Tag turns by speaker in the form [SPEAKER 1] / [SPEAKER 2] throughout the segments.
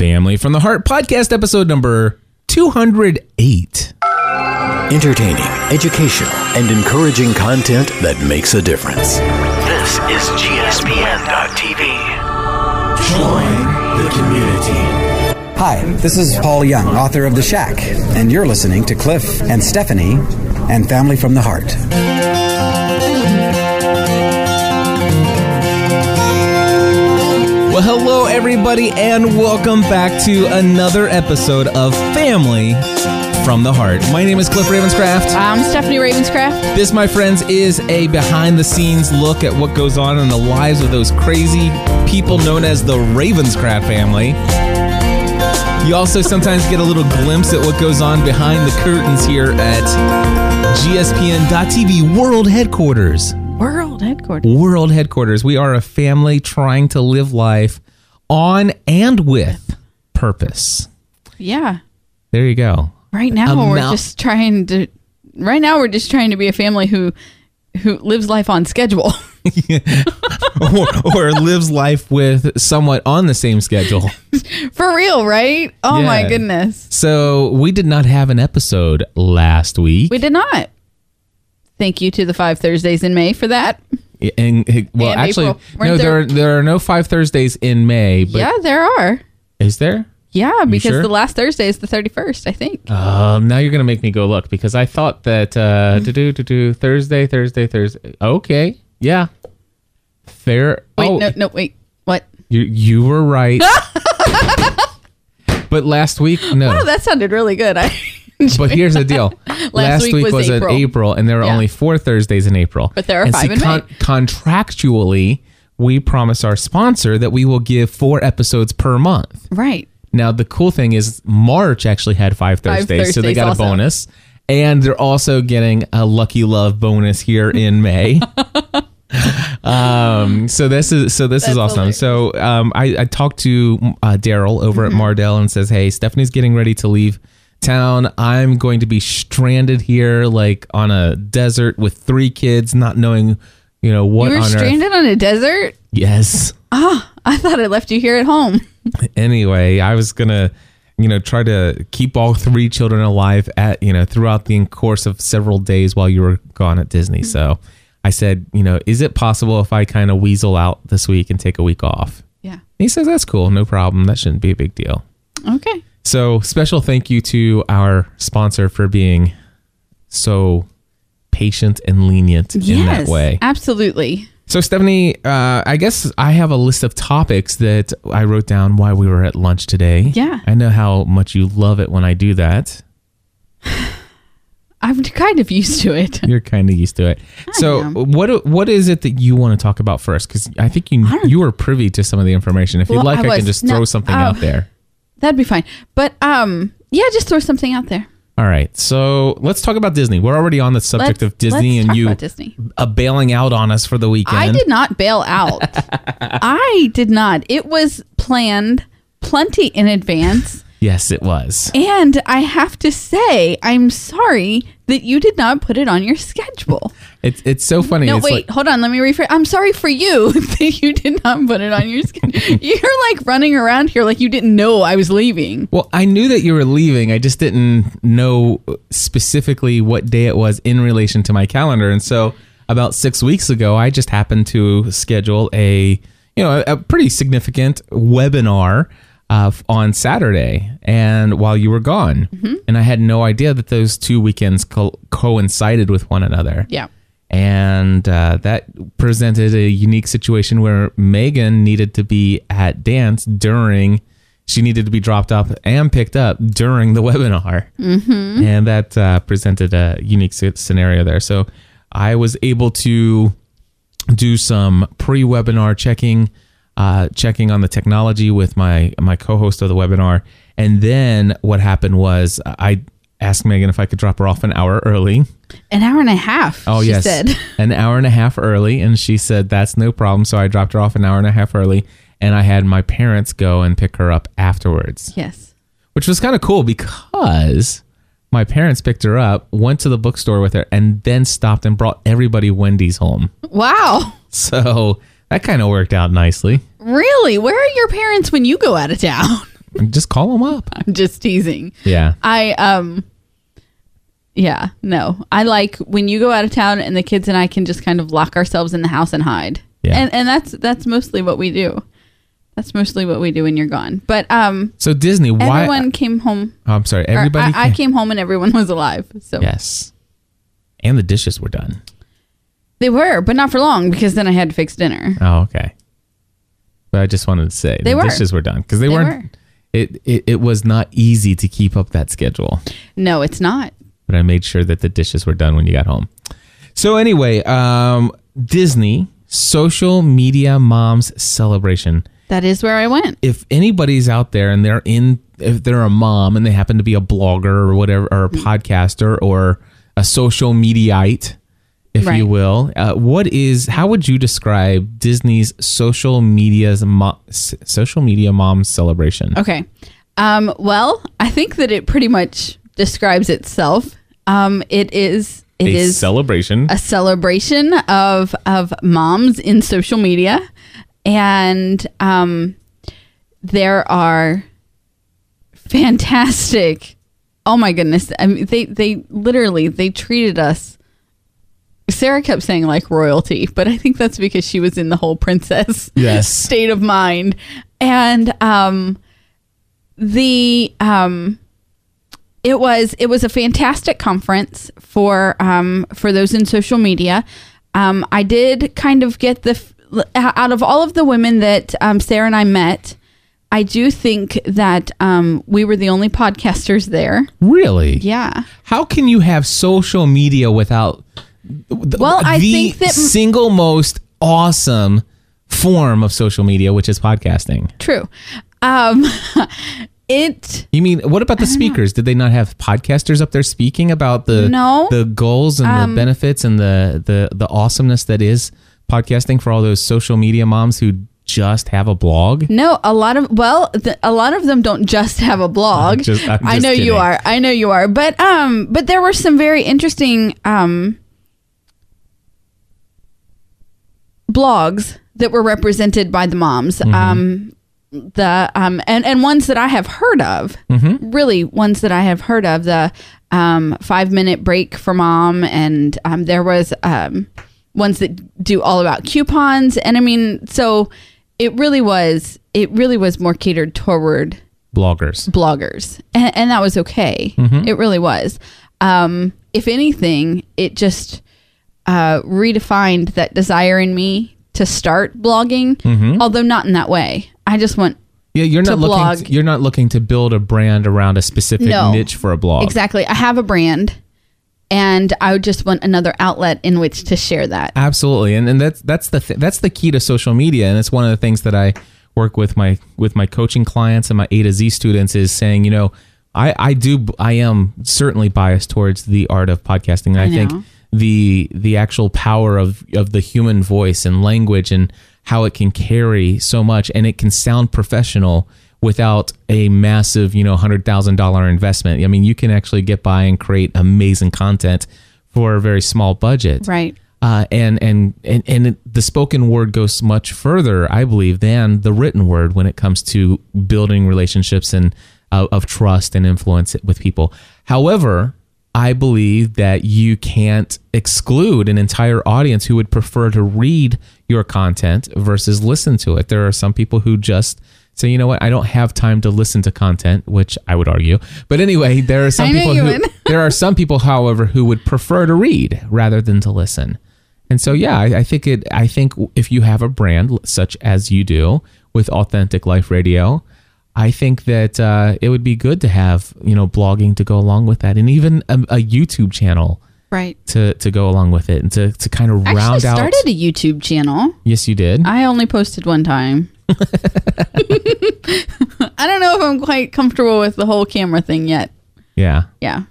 [SPEAKER 1] Family from the Heart podcast episode number 208.
[SPEAKER 2] Entertaining, educational, and encouraging content that makes a difference.
[SPEAKER 3] This is GSPN.TV.
[SPEAKER 2] Join the community.
[SPEAKER 4] Hi, this is Paul Young, author of The Shack, and you're listening to Cliff and Stephanie and Family from the Heart.
[SPEAKER 1] Well, hello, everybody, and welcome back to another episode of Family from the Heart. My name is Cliff Ravenscraft.
[SPEAKER 5] I'm Stephanie Ravenscraft.
[SPEAKER 1] This, my friends, is a behind the scenes look at what goes on in the lives of those crazy people known as the Ravenscraft family. You also sometimes get a little glimpse at what goes on behind the curtains here at GSPN.TV World Headquarters.
[SPEAKER 5] World headquarters.
[SPEAKER 1] World Headquarters. We are a family trying to live life on and with purpose.
[SPEAKER 5] Yeah.
[SPEAKER 1] There you go.
[SPEAKER 5] Right now we're just trying to. Right now we're just trying to be a family who, who lives life on schedule.
[SPEAKER 1] or, or lives life with somewhat on the same schedule.
[SPEAKER 5] For real, right? Oh my goodness.
[SPEAKER 1] So we did not have an episode last week.
[SPEAKER 5] We did not. Thank you to the five Thursdays in May for that.
[SPEAKER 1] And well,
[SPEAKER 5] And
[SPEAKER 1] actually. No, there
[SPEAKER 5] there-
[SPEAKER 1] are, there are no five Thursdays in May. But
[SPEAKER 5] yeah, there are.
[SPEAKER 1] is there?
[SPEAKER 5] Yeah, because
[SPEAKER 1] sure?
[SPEAKER 5] the last Thursday is the 31st, I think.
[SPEAKER 1] Um, now you're gonna make me go look because I thought that uh, to do to do Thursday, Thursday, Thursday. Okay, yeah, fair.
[SPEAKER 5] wait,
[SPEAKER 1] oh,
[SPEAKER 5] no, no, wait. What?
[SPEAKER 1] you you were right. but last week, no.
[SPEAKER 5] Oh, that sounded really good. I
[SPEAKER 1] but here's the deal. last,
[SPEAKER 5] week
[SPEAKER 1] week,
[SPEAKER 5] was
[SPEAKER 1] was, in
[SPEAKER 5] April.
[SPEAKER 1] April, and there were
[SPEAKER 5] Yeah.
[SPEAKER 1] only four Thursdays in April.
[SPEAKER 5] But there are
[SPEAKER 1] and
[SPEAKER 5] five in May.
[SPEAKER 1] Contractually, we promise our sponsor that we will give four episodes per month.
[SPEAKER 5] right.
[SPEAKER 1] Now, the cool thing is March actually had five
[SPEAKER 5] Five
[SPEAKER 1] Thursdays, so they got
[SPEAKER 5] also.
[SPEAKER 1] a bonus. And they're also getting a Lucky Love bonus here in May. um, so this is so this is awesome.
[SPEAKER 5] hilarious.
[SPEAKER 1] So um, I, I talked to uh, Daryl over
[SPEAKER 5] Mm-hmm.
[SPEAKER 1] at Mardel and says, "Hey, Stephanie's getting ready to leave town. I'm going to be stranded here, like on a desert with three kids, not knowing, you know, what
[SPEAKER 5] You were
[SPEAKER 1] on earth."
[SPEAKER 5] stranded on a desert?
[SPEAKER 1] Yes.
[SPEAKER 5] Ah, I thought I left you here at home.
[SPEAKER 1] anyway, I was gonna, you know, try to keep all three children alive at, you know, throughout the course of several days while you were gone at Disney. So I said, you know, is it possible if I kind of weasel out this week and take a week off?
[SPEAKER 5] Yeah.
[SPEAKER 1] He says that's cool, no problem. That shouldn't be a big deal.
[SPEAKER 5] Okay.
[SPEAKER 1] So special thank you to our sponsor for being so patient and lenient in that way.
[SPEAKER 5] Absolutely.
[SPEAKER 1] So, Stephanie, uh, I guess I have a list of topics that I wrote down while we were at lunch today.
[SPEAKER 5] Yeah.
[SPEAKER 1] I know how much you love it when I do that.
[SPEAKER 5] I'm kind of used to it.
[SPEAKER 1] You're kind of used to it. So,
[SPEAKER 5] am.
[SPEAKER 1] what what is it that you want to talk about first? Because I think you
[SPEAKER 5] don't-
[SPEAKER 1] you were privy to some of the information. If you'd like,
[SPEAKER 5] I
[SPEAKER 1] I, can just
[SPEAKER 5] No,
[SPEAKER 1] throw something
[SPEAKER 5] oh.
[SPEAKER 1] out there.
[SPEAKER 5] That'd be fine. But um yeah, just throw something out there.
[SPEAKER 1] All right. So let's talk about Disney. We're already on the subject
[SPEAKER 5] Let's-
[SPEAKER 1] of Disney and you
[SPEAKER 5] Disney.
[SPEAKER 1] uh, bailing out on us for the weekend.
[SPEAKER 5] I did not bail out. I did not. It was planned plenty in advance.
[SPEAKER 1] Yes, it was.
[SPEAKER 5] And I have to say, I'm sorry that you did not put it on your schedule.
[SPEAKER 1] It's it's so funny.
[SPEAKER 5] No,
[SPEAKER 1] it's
[SPEAKER 5] wait,
[SPEAKER 1] like-
[SPEAKER 5] hold on. Let me rephrase. I'm sorry for you that you did not put it on your schedule. You're like running around here like you didn't know I was leaving.
[SPEAKER 1] Well, I knew that you were leaving. I just didn't know specifically what day it was in relation to my calendar. And so, about six weeks ago, I just happened to schedule a you know a, a pretty significant webinar uh, on Saturday, and while you were gone, and I had no idea that those two weekends co- coincided with one another
[SPEAKER 5] Yeah.
[SPEAKER 1] and uh, that presented a unique situation where Megan needed to be at dance during. She needed to be dropped off and picked up during the webinar, mm-hmm. and that uh, presented a unique scenario there. So I was able to do some pre-webinar checking, uh, checking on the technology with my my co-host of the webinar, and then what happened was I asked Megan if I could drop her off an hour early.
[SPEAKER 5] An hour and a half.
[SPEAKER 1] Oh
[SPEAKER 5] she
[SPEAKER 1] yes,
[SPEAKER 5] Said.
[SPEAKER 1] an hour and a half early, and she said that's no problem. So I dropped her off an hour and a half early, and I had my parents go and pick her up afterwards,
[SPEAKER 5] Yes.
[SPEAKER 1] which was kind of cool because my parents picked her up, went to the bookstore with her, and then stopped and brought everybody Wendy's home.
[SPEAKER 5] Wow.
[SPEAKER 1] So that kind of worked out nicely.
[SPEAKER 5] Really? Where are your parents when you go out of town?
[SPEAKER 1] Just call them up.
[SPEAKER 5] I'm just teasing.
[SPEAKER 1] Yeah.
[SPEAKER 5] I um yeah, no. I like when you go out of town and the kids and I can just kind of lock ourselves in the house and hide.
[SPEAKER 1] Yeah.
[SPEAKER 5] And and that's that's mostly what we do. That's mostly what we do when you're gone. But um
[SPEAKER 1] So Disney, why?
[SPEAKER 5] everyone came home.
[SPEAKER 1] Oh, I'm sorry. Everybody.
[SPEAKER 5] I, I came home and everyone was alive. So
[SPEAKER 1] Yes. And the dishes were done.
[SPEAKER 5] They were, but not for long because then I had to fix dinner.
[SPEAKER 1] Oh, okay. But I just wanted to say
[SPEAKER 5] They
[SPEAKER 1] the
[SPEAKER 5] were.
[SPEAKER 1] dishes were done because they,
[SPEAKER 5] They
[SPEAKER 1] weren't.
[SPEAKER 5] were.
[SPEAKER 1] It, it it was not easy to keep up that schedule,
[SPEAKER 5] No, it's not.
[SPEAKER 1] but I made sure that the dishes were done when you got home. So anyway, um, Disney social media moms celebration.
[SPEAKER 5] That is where I went.
[SPEAKER 1] If anybody's out there and they're in, if they're a mom and they happen to be a blogger or whatever, or a
[SPEAKER 5] Mm.
[SPEAKER 1] podcaster or a social mediaite, if you will, uh, what is? How would you describe Disney's social media's mo- social media mom celebration?
[SPEAKER 5] Okay. Um, well, I think that it pretty much describes itself. Um, it is it
[SPEAKER 1] a
[SPEAKER 5] is
[SPEAKER 1] celebration.
[SPEAKER 5] a celebration of of moms in social media, and um, there are fantastic. Oh my goodness! I mean, they they literally they treated us. Sarah kept saying like royalty, but I think that's because she was in the whole princess
[SPEAKER 1] Yes.
[SPEAKER 5] state of mind, and um, the um it was it was a fantastic conference for um for those in social media um i did kind of get the f- out of all of the women that um, sarah and i met i do think that um we were the only podcasters there
[SPEAKER 1] really?
[SPEAKER 5] yeah
[SPEAKER 1] How can you have social media without
[SPEAKER 5] Well, I
[SPEAKER 1] the
[SPEAKER 5] think that-
[SPEAKER 1] single most awesome form of social media, which is podcasting?
[SPEAKER 5] true um it
[SPEAKER 1] You mean what about the speakers? Did they not have podcasters up there speaking about the
[SPEAKER 5] No. Um,
[SPEAKER 1] the goals and the benefits and the the the awesomeness that is podcasting for all those social media moms who just have a blog?
[SPEAKER 5] No, a lot of well, th- a lot of them don't just have a blog.
[SPEAKER 1] I'm just- I'm
[SPEAKER 5] I
[SPEAKER 1] just
[SPEAKER 5] know you are. I know you are. But um, but there were some very interesting um blogs that were represented by the moms.
[SPEAKER 1] Mm-hmm.
[SPEAKER 5] Um, the um and and ones that I have heard of.
[SPEAKER 1] Mm-hmm.
[SPEAKER 5] Really, ones that I have heard of. The um five minute break for mom, and um there was um ones that do all about coupons, and I mean, so it really was it really was more catered toward
[SPEAKER 1] Bloggers.
[SPEAKER 5] bloggers and, and that was okay it really was um if anything it just uh redefined that desire in me to start blogging although not in that way i just want
[SPEAKER 1] Yeah, you're not looking.
[SPEAKER 5] blog.
[SPEAKER 1] You're not looking to build a brand around a specific
[SPEAKER 5] No.
[SPEAKER 1] niche for a blog.
[SPEAKER 5] exactly i have a brand and i would just want another outlet in which to share that
[SPEAKER 1] Absolutely, and and that's that's the th- that's the key to social media, and it's one of the things that I work with my with my coaching clients and my A to Z students is saying, you know, I I do I am certainly biased towards the art of podcasting, and I,
[SPEAKER 5] know.
[SPEAKER 1] think the the actual power of of the human voice and language and how it can carry so much, and it can sound professional without a massive, you know, hundred thousand dollar investment. I mean, you can actually get by and create amazing content for a very small budget
[SPEAKER 5] right
[SPEAKER 1] uh, and, and and and the spoken word goes much further, I believe, than the written word when it comes to building relationships and uh, of trust and influence with people. However, I believe that you can't exclude an entire audience who would prefer to read your content versus listen to it. There are some people who just say, you know what, I don't have time to listen to content, which I would argue. But anyway, there are some people who there are some people, however, who would prefer to read rather than to listen. And so, yeah, I, I think it. I think if you have a brand such as you do with Authentic Life Radio, I think that uh, it would be good to have you know blogging to go along with that, and even a, a YouTube channel
[SPEAKER 5] right
[SPEAKER 1] to to go along with it, and to to kind of
[SPEAKER 5] I actually
[SPEAKER 1] round out.
[SPEAKER 5] started a youtube channel
[SPEAKER 1] yes, you did.
[SPEAKER 5] I only posted one time. I don't know if I'm quite comfortable with the whole camera thing yet.
[SPEAKER 1] yeah,
[SPEAKER 5] Yeah.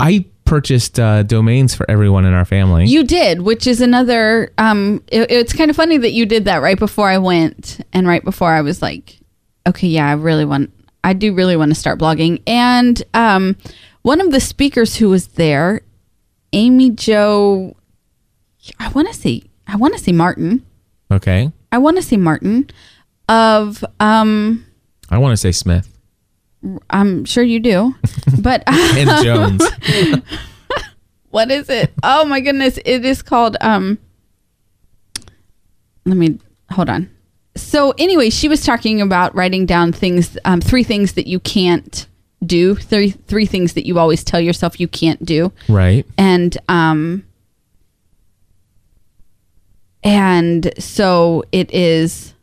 [SPEAKER 1] I purchased uh, domains for everyone in our family.
[SPEAKER 5] You did, which is another um it- it's kind of funny that you did that right before I went and right before I was like, okay, yeah, I really want I do really want to start blogging. And um one of the speakers who was there, Amy Jo I want to see I want to see Martin.
[SPEAKER 1] okay,
[SPEAKER 5] I want to see Martin of um
[SPEAKER 1] I want to say Smith.
[SPEAKER 5] I'm sure you do. But
[SPEAKER 1] And Jones.
[SPEAKER 5] what is it? Oh my goodness, it is called um Let me hold on. So anyway, she was talking about writing down things um three things that you can't do, three three things that you always tell yourself you can't do.
[SPEAKER 1] right.
[SPEAKER 5] and um and so it is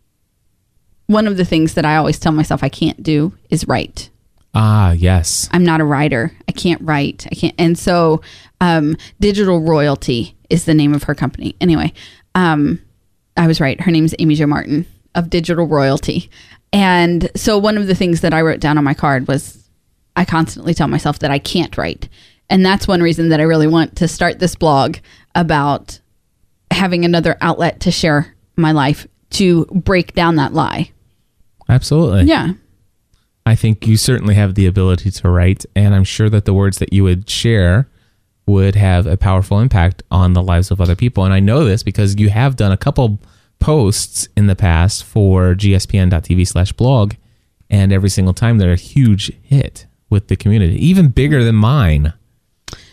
[SPEAKER 5] one of the things that I always tell myself I can't do is write.
[SPEAKER 1] Ah, yes.
[SPEAKER 5] I'm not a writer. I can't write. I can't. And so, um, Digital Royalty is the name of her company. Anyway, um, I was right. Her name is Amy Jo Martin of Digital Royalty. And so, one of the things that I wrote down on my card was I constantly tell myself that I can't write. And that's one reason that I really want to start this blog about having another outlet to share my life to break down that lie.
[SPEAKER 1] Absolutely.
[SPEAKER 5] Yeah.
[SPEAKER 1] I think you certainly have the ability to write, and I'm sure that the words that you would share would have a powerful impact on the lives of other people. And I know this because you have done a couple posts in the past for gspn.tv slash blog, and every single time they're a huge hit with the community, even bigger than mine.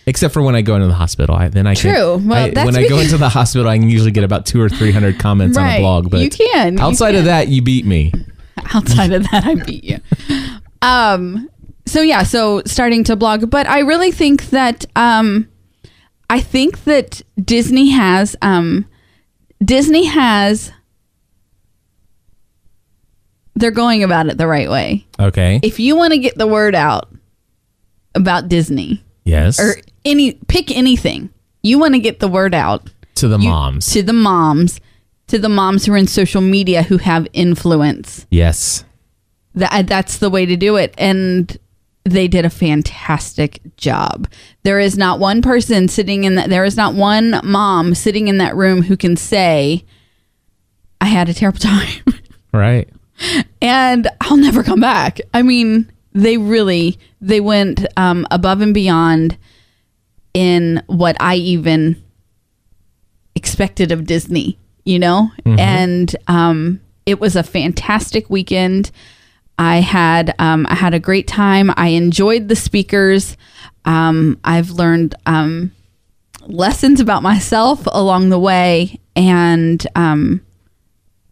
[SPEAKER 1] Except for when I go into the hospital, I, then I can-
[SPEAKER 5] True. Well,
[SPEAKER 1] I-
[SPEAKER 5] that's
[SPEAKER 1] when I go into the hospital, I can usually get about two or three hundred comments on
[SPEAKER 5] Right.
[SPEAKER 1] a blog. But
[SPEAKER 5] You can. You
[SPEAKER 1] outside of that, you beat me.
[SPEAKER 5] outside of that i beat you um so yeah so starting to blog but i really think that um i think that disney has um disney has they're going about it the right way
[SPEAKER 1] Okay.
[SPEAKER 5] if you want to get the word out about disney
[SPEAKER 1] yes.
[SPEAKER 5] or any pick anything you want to get the word out
[SPEAKER 1] to the
[SPEAKER 5] you-
[SPEAKER 1] moms.
[SPEAKER 5] to the moms to the moms who are in social media who have influence
[SPEAKER 1] yes.
[SPEAKER 5] that uh, that's the way to do it and they did a fantastic job. There is not one person sitting in that there is not one mom sitting in that room who can say i had a terrible time.
[SPEAKER 1] Right.
[SPEAKER 5] and i'll never come back. I mean they really they went um, above and beyond in what i even expected of disney you know? And um, it was a fantastic weekend i had um, i had a great time i enjoyed the speakers um, i've learned um, lessons about myself along the way and um,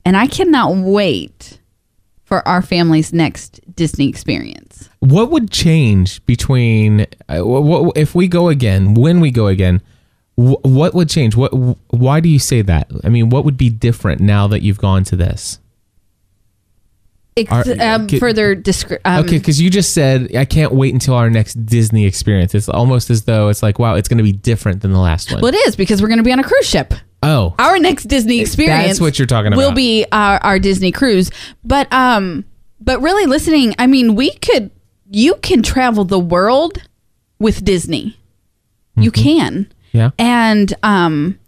[SPEAKER 5] and i cannot wait for our family's next disney experience
[SPEAKER 1] What would change between uh, wh- wh- if we go again? When we go again, wh- what would change? What? wh- Why do you say that? I mean, what would be different now that you've gone to this?
[SPEAKER 5] Ex-
[SPEAKER 1] Are-
[SPEAKER 5] um, further descri- um,
[SPEAKER 1] Okay, because you just said I can't wait until our next Disney experience. It's almost as though it's like, wow, it's going to be different than the last one.
[SPEAKER 5] well it is because we're going to be on a cruise ship
[SPEAKER 1] oh,
[SPEAKER 5] our next Disney experience.
[SPEAKER 1] That's what you're talking about Will
[SPEAKER 5] be our, our Disney cruise, but um, but really listening. I mean, we could. You can travel the world with Disney. You can,
[SPEAKER 1] yeah.
[SPEAKER 5] and um,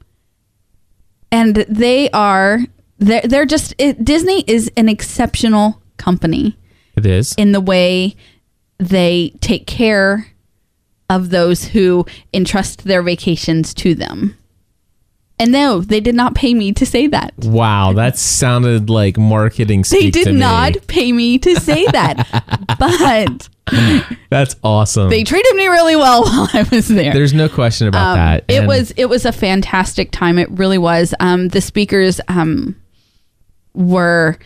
[SPEAKER 5] and they are they're they're just it, Disney is an exceptional company
[SPEAKER 1] It is.
[SPEAKER 5] in the way they take care of those who entrust their vacations to them. And no, they did not pay me to say that.
[SPEAKER 1] Wow, that sounded like marketing.
[SPEAKER 5] They did
[SPEAKER 1] me.
[SPEAKER 5] not pay me to say that. but
[SPEAKER 1] That's awesome.
[SPEAKER 5] they treated me really well while I was there.
[SPEAKER 1] There's no question about
[SPEAKER 5] Um,
[SPEAKER 1] that.
[SPEAKER 5] It was it was a fantastic time. It really was. Um, the speakers um, were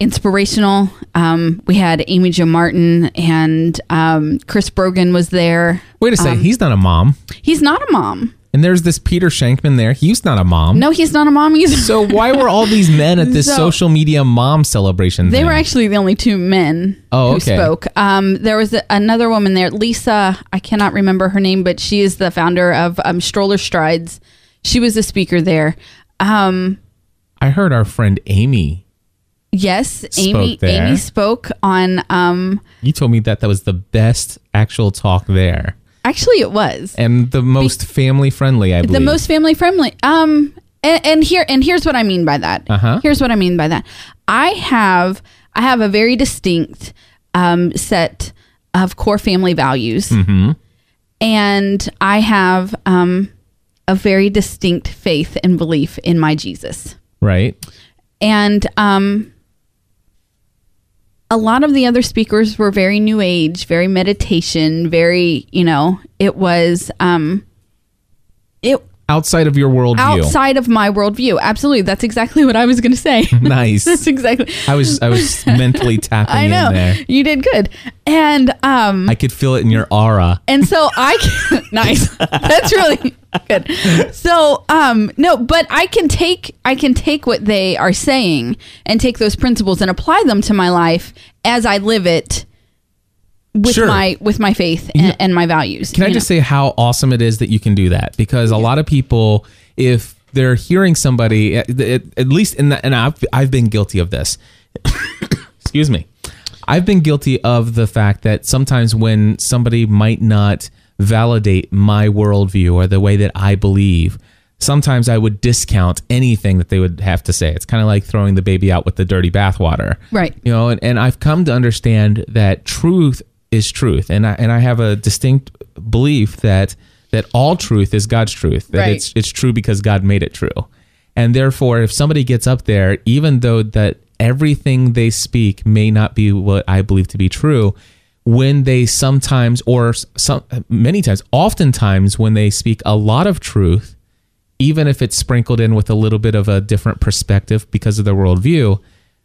[SPEAKER 5] inspirational. Um, we had Amy Jo Martin and um, Chris Brogan was there.
[SPEAKER 1] Wait a second.
[SPEAKER 5] um,
[SPEAKER 1] he's not a mom.
[SPEAKER 5] He's not a mom.
[SPEAKER 1] And there's this Peter Shankman there. He's not a mom.
[SPEAKER 5] No, he's not a mom either.
[SPEAKER 1] So why were all these men at this
[SPEAKER 5] So-
[SPEAKER 1] social media mom celebration?
[SPEAKER 5] They
[SPEAKER 1] thing?
[SPEAKER 5] were actually the only two men
[SPEAKER 1] Oh,
[SPEAKER 5] who
[SPEAKER 1] okay.
[SPEAKER 5] spoke. Um, there was a, another woman there, Lisa. I cannot remember her name, but she is the founder of um, Stroller Strides. She was a speaker there. Um,
[SPEAKER 1] I heard our friend Amy.
[SPEAKER 5] yes, Amy.
[SPEAKER 1] there.
[SPEAKER 5] Amy spoke on. Um,
[SPEAKER 1] You told me that that was the best actual talk there
[SPEAKER 5] actually, it was
[SPEAKER 1] and the most family friendly. I believe
[SPEAKER 5] the most family friendly. Um, and, and here and here's what I mean by that.
[SPEAKER 1] Uh-huh.
[SPEAKER 5] Here's what I mean by that. I have I have a very distinct um, set of core family values,
[SPEAKER 1] Mm-hmm.
[SPEAKER 5] and I have um, a very distinct faith and belief in my Jesus.
[SPEAKER 1] Right.
[SPEAKER 5] And um, a lot of the other speakers were very new age, very meditation, very, you know, it was um it
[SPEAKER 1] Outside of your worldview.
[SPEAKER 5] outside of my worldview. Absolutely. That's exactly what I was gonna say.
[SPEAKER 1] Nice.
[SPEAKER 5] That's exactly
[SPEAKER 1] I was I was mentally tapping
[SPEAKER 5] I know.
[SPEAKER 1] in there.
[SPEAKER 5] You did good. And um
[SPEAKER 1] I could feel it in your aura.
[SPEAKER 5] and so I can, nice. That's really good. So um no, but I can take I can take what they are saying and take those principles and apply them to my life as I live it with
[SPEAKER 1] Sure.
[SPEAKER 5] my with my faith and, and my values.
[SPEAKER 1] Can I just say how awesome it is that you can do that? Because a lot of people, if they're hearing somebody, eh, at, at at least in the, and I've, I've been guilty of this. Excuse me. I've been guilty of the fact that sometimes when somebody might not validate my worldview or the way that I believe, sometimes I would discount anything that they would have to say. It's kind of like throwing the baby out with the dirty bathwater.
[SPEAKER 5] Right.
[SPEAKER 1] You know, and, and I've come to understand that truth is truth. And I and I have a distinct belief that that all truth is God's truth. That
[SPEAKER 5] Right.
[SPEAKER 1] it's it's true because God made it true. And therefore if somebody gets up there, even though that everything they speak may not be what I believe to be true, when they sometimes or some many times, oftentimes when they speak a lot of truth, even if it's sprinkled in with a little bit of a different perspective because of their worldview,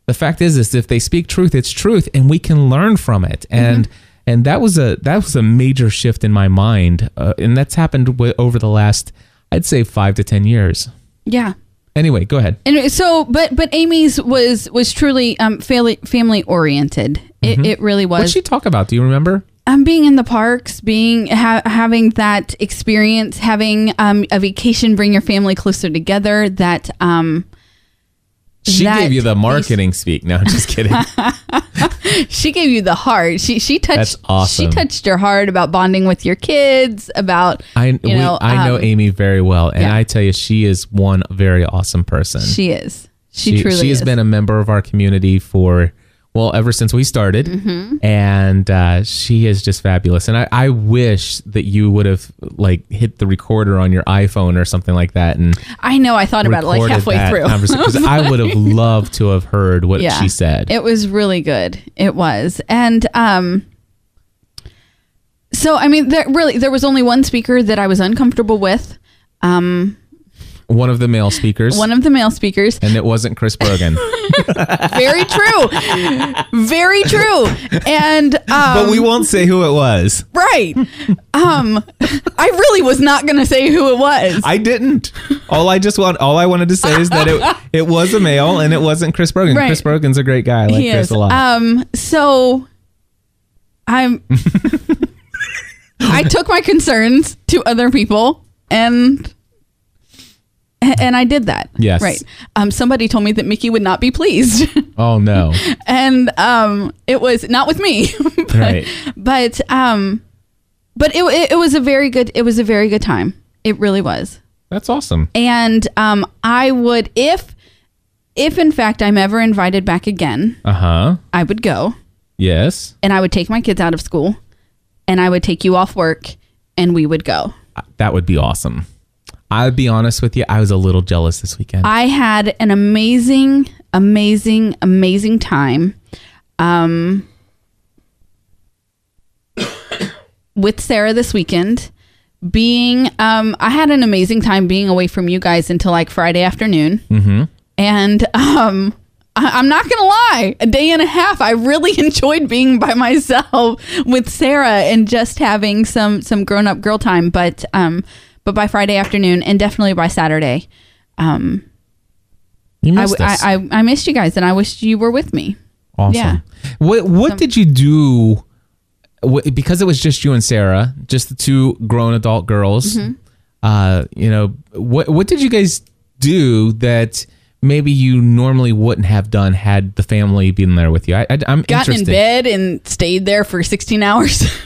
[SPEAKER 1] the fact is, is if they speak truth, it's truth, and we can learn from it. And mm-hmm. And that was a that was a major shift in my mind, uh, and that's happened wi- over the last, I'd say, five to ten years.
[SPEAKER 5] Yeah.
[SPEAKER 1] Anyway, go ahead.
[SPEAKER 5] And so, but but Amy's was was truly um family family oriented. It, it really was.
[SPEAKER 1] What'd she talk about? Do you remember?
[SPEAKER 5] um, being in the parks, being ha- having that experience, having um a vacation, bring your family closer together. That um,
[SPEAKER 1] She gave you the
[SPEAKER 5] piece-
[SPEAKER 1] marketing speak. No, I'm just kidding.
[SPEAKER 5] she gave you the heart. She she touched.
[SPEAKER 1] That's awesome.
[SPEAKER 5] She touched your heart about bonding with your kids. About
[SPEAKER 1] I
[SPEAKER 5] you
[SPEAKER 1] we,
[SPEAKER 5] know
[SPEAKER 1] I know
[SPEAKER 5] um,
[SPEAKER 1] Amy very well, and
[SPEAKER 5] yeah.
[SPEAKER 1] I tell you, she is one very awesome person.
[SPEAKER 5] She is. She, truly
[SPEAKER 1] she has
[SPEAKER 5] is.
[SPEAKER 1] been a member of our community for well ever since we started
[SPEAKER 5] Mm-hmm.
[SPEAKER 1] and uh, she is just fabulous and I, I wish that you would have like hit the recorder on your iphone or something like that and
[SPEAKER 5] I know. I thought about it like halfway through.
[SPEAKER 1] conversation, 'cause i would have loved to have heard what she said
[SPEAKER 5] It was really good. It was. And um so I mean there really there was only one speaker that I was uncomfortable with. Um
[SPEAKER 1] one of the male speakers
[SPEAKER 5] one of the male speakers.
[SPEAKER 1] and it wasn't chris Brogan.
[SPEAKER 5] Very true. Very true. And um
[SPEAKER 1] but we won't say who it was
[SPEAKER 5] right. Um I really was not going to say who it was.
[SPEAKER 1] i didn't all i just want all i wanted to say is that it it was a male and it wasn't chris Brogan.
[SPEAKER 5] Right.
[SPEAKER 1] chris Brogan's a great guy i like
[SPEAKER 5] he
[SPEAKER 1] chris
[SPEAKER 5] is.
[SPEAKER 1] a lot
[SPEAKER 5] Um so I'm I took my concerns to other people and and I did that.
[SPEAKER 1] Yes.
[SPEAKER 5] Right. Um somebody told me that Mickey would not be pleased.
[SPEAKER 1] oh no
[SPEAKER 5] and um it was not with me. but,
[SPEAKER 1] Right.
[SPEAKER 5] But um but it, it it was a very good it was a very good time. It really was.
[SPEAKER 1] that's awesome
[SPEAKER 5] And um I would if if in fact I'm ever invited back again,
[SPEAKER 1] uh-huh
[SPEAKER 5] I would go
[SPEAKER 1] yes
[SPEAKER 5] and I would take my kids out of school and I would take you off work and we would go.
[SPEAKER 1] That would be awesome. I'll be honest with you, I was a little jealous this weekend.
[SPEAKER 5] I had an amazing, amazing, amazing time um, with Sarah this weekend. Being, um, I had an amazing time being away from you guys until like Friday afternoon. Mm-hmm. And um, I- I'm not gonna lie, a day and a half. I really enjoyed being by myself with Sarah and just having some some grown up girl time. But um, but by Friday afternoon and definitely by Saturday, um,
[SPEAKER 1] you
[SPEAKER 5] I,
[SPEAKER 1] missed us.
[SPEAKER 5] I, I I missed you guys and I wished you were with me.
[SPEAKER 1] awesome.
[SPEAKER 5] yeah.
[SPEAKER 1] What what did you do? Because it was just you and Sarah, just the two grown adult girls.
[SPEAKER 5] Mm-hmm.
[SPEAKER 1] Uh, you know, what what did you guys do that maybe you normally wouldn't have done had the family been there with you? I, I, I'm
[SPEAKER 5] Got in bed and stayed there for 16 hours.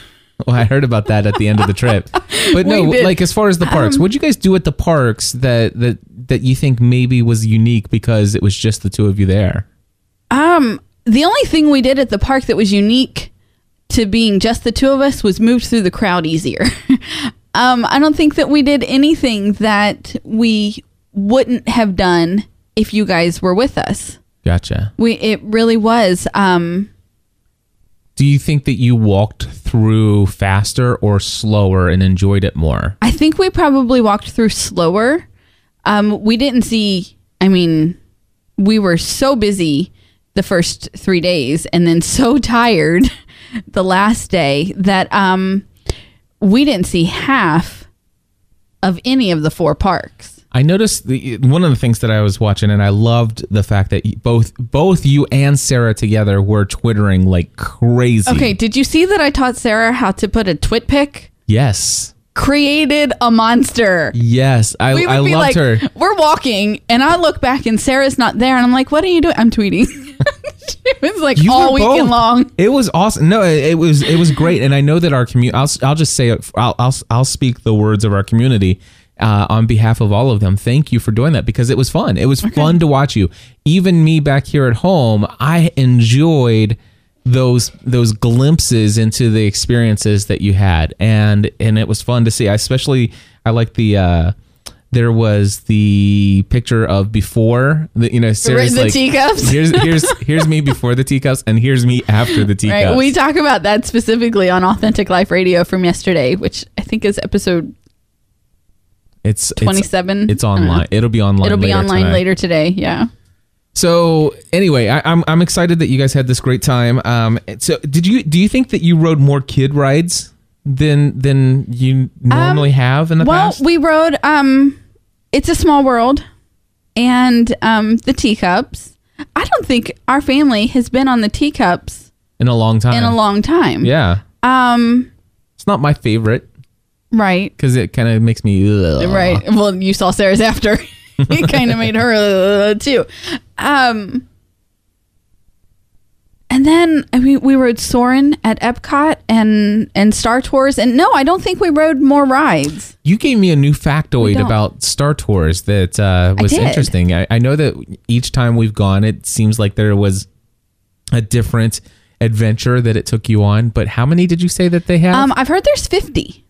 [SPEAKER 1] Well, I heard about that at the end of the trip. But no.
[SPEAKER 5] Um,
[SPEAKER 1] like as far as the parks, what'd you guys do at the parks that that that you think maybe was unique because it was just the two of you there?
[SPEAKER 5] Um, the only thing we did at the park that was unique to being just the two of us was moved through the crowd easier. um, I don't think that we did anything that we wouldn't have done if you guys were with us.
[SPEAKER 1] Gotcha.
[SPEAKER 5] We it really was um
[SPEAKER 1] Do you think that you walked through faster or slower and enjoyed it more?
[SPEAKER 5] I think we probably walked through slower. Um, we didn't see. I mean, we were so busy the first three days, and then so tired the last day that um, we didn't see half of any of the four parks.
[SPEAKER 1] I noticed the one of the things that I was watching, and I loved the fact that both both you and Sarah together were twittering like crazy.
[SPEAKER 5] Okay, did you see that I taught Sarah how to put a TwitPic?
[SPEAKER 1] Yes.
[SPEAKER 5] Created a monster.
[SPEAKER 1] Yes. I,
[SPEAKER 5] we would
[SPEAKER 1] I
[SPEAKER 5] be
[SPEAKER 1] loved
[SPEAKER 5] like,
[SPEAKER 1] her.
[SPEAKER 5] we're walking, and I look back, and Sarah's not there, and I'm like, "What are you doing?" I'm tweeting. it was like
[SPEAKER 1] You
[SPEAKER 5] all weekend
[SPEAKER 1] both.
[SPEAKER 5] long.
[SPEAKER 1] It was awesome. No, it, it was it was great, and I know that our community. I'll I'll just say it. I'll I'll I'll speak the words of our community uh, on behalf of all of them. Thank you for doing that because it was fun. It was fun to watch you. Even me back here at home, I enjoyed those those glimpses into the experiences that you had, and and it was fun to see. I especially I like the. Uh, there was the picture of before the you know Sarah's
[SPEAKER 5] the
[SPEAKER 1] like
[SPEAKER 5] teacups.
[SPEAKER 1] here's here's here's me before the teacups and here's me after the teacups.
[SPEAKER 5] Right. We talk about that specifically on Authentic Life Radio from yesterday, which I think is episode
[SPEAKER 1] it's it's-
[SPEAKER 5] 27.
[SPEAKER 1] It's,
[SPEAKER 5] I don't
[SPEAKER 1] online. It'll be online.
[SPEAKER 5] It'll be
[SPEAKER 1] later
[SPEAKER 5] online
[SPEAKER 1] tonight.
[SPEAKER 5] later today. Yeah.
[SPEAKER 1] So anyway, I, I'm I'm excited that you guys had this great time. Um, so did you do you think that you rode more kid rides than than you normally have in the
[SPEAKER 5] Um, well,
[SPEAKER 1] past?
[SPEAKER 5] we rode um It's a Small World and um the teacups. I don't think our family has been on the teacups
[SPEAKER 1] in a long time.
[SPEAKER 5] in a long time.
[SPEAKER 1] Yeah,
[SPEAKER 5] Um
[SPEAKER 1] it's not my favorite
[SPEAKER 5] right.
[SPEAKER 1] because it kind of makes me ugh.
[SPEAKER 5] Right. Well, you saw Sarah's after. it kind of made her uh, too. Um, and then I mean, we rode Soarin' at Epcot and and Star Tours, and no, I don't think we rode more rides.
[SPEAKER 1] You gave me a new factoid about Star Tours that uh, was
[SPEAKER 5] did.
[SPEAKER 1] interesting. I, I know that each time we've gone, it seems like there was a different adventure that it took you on. But how many did you say that they have?
[SPEAKER 5] Um, I've heard there's fifty.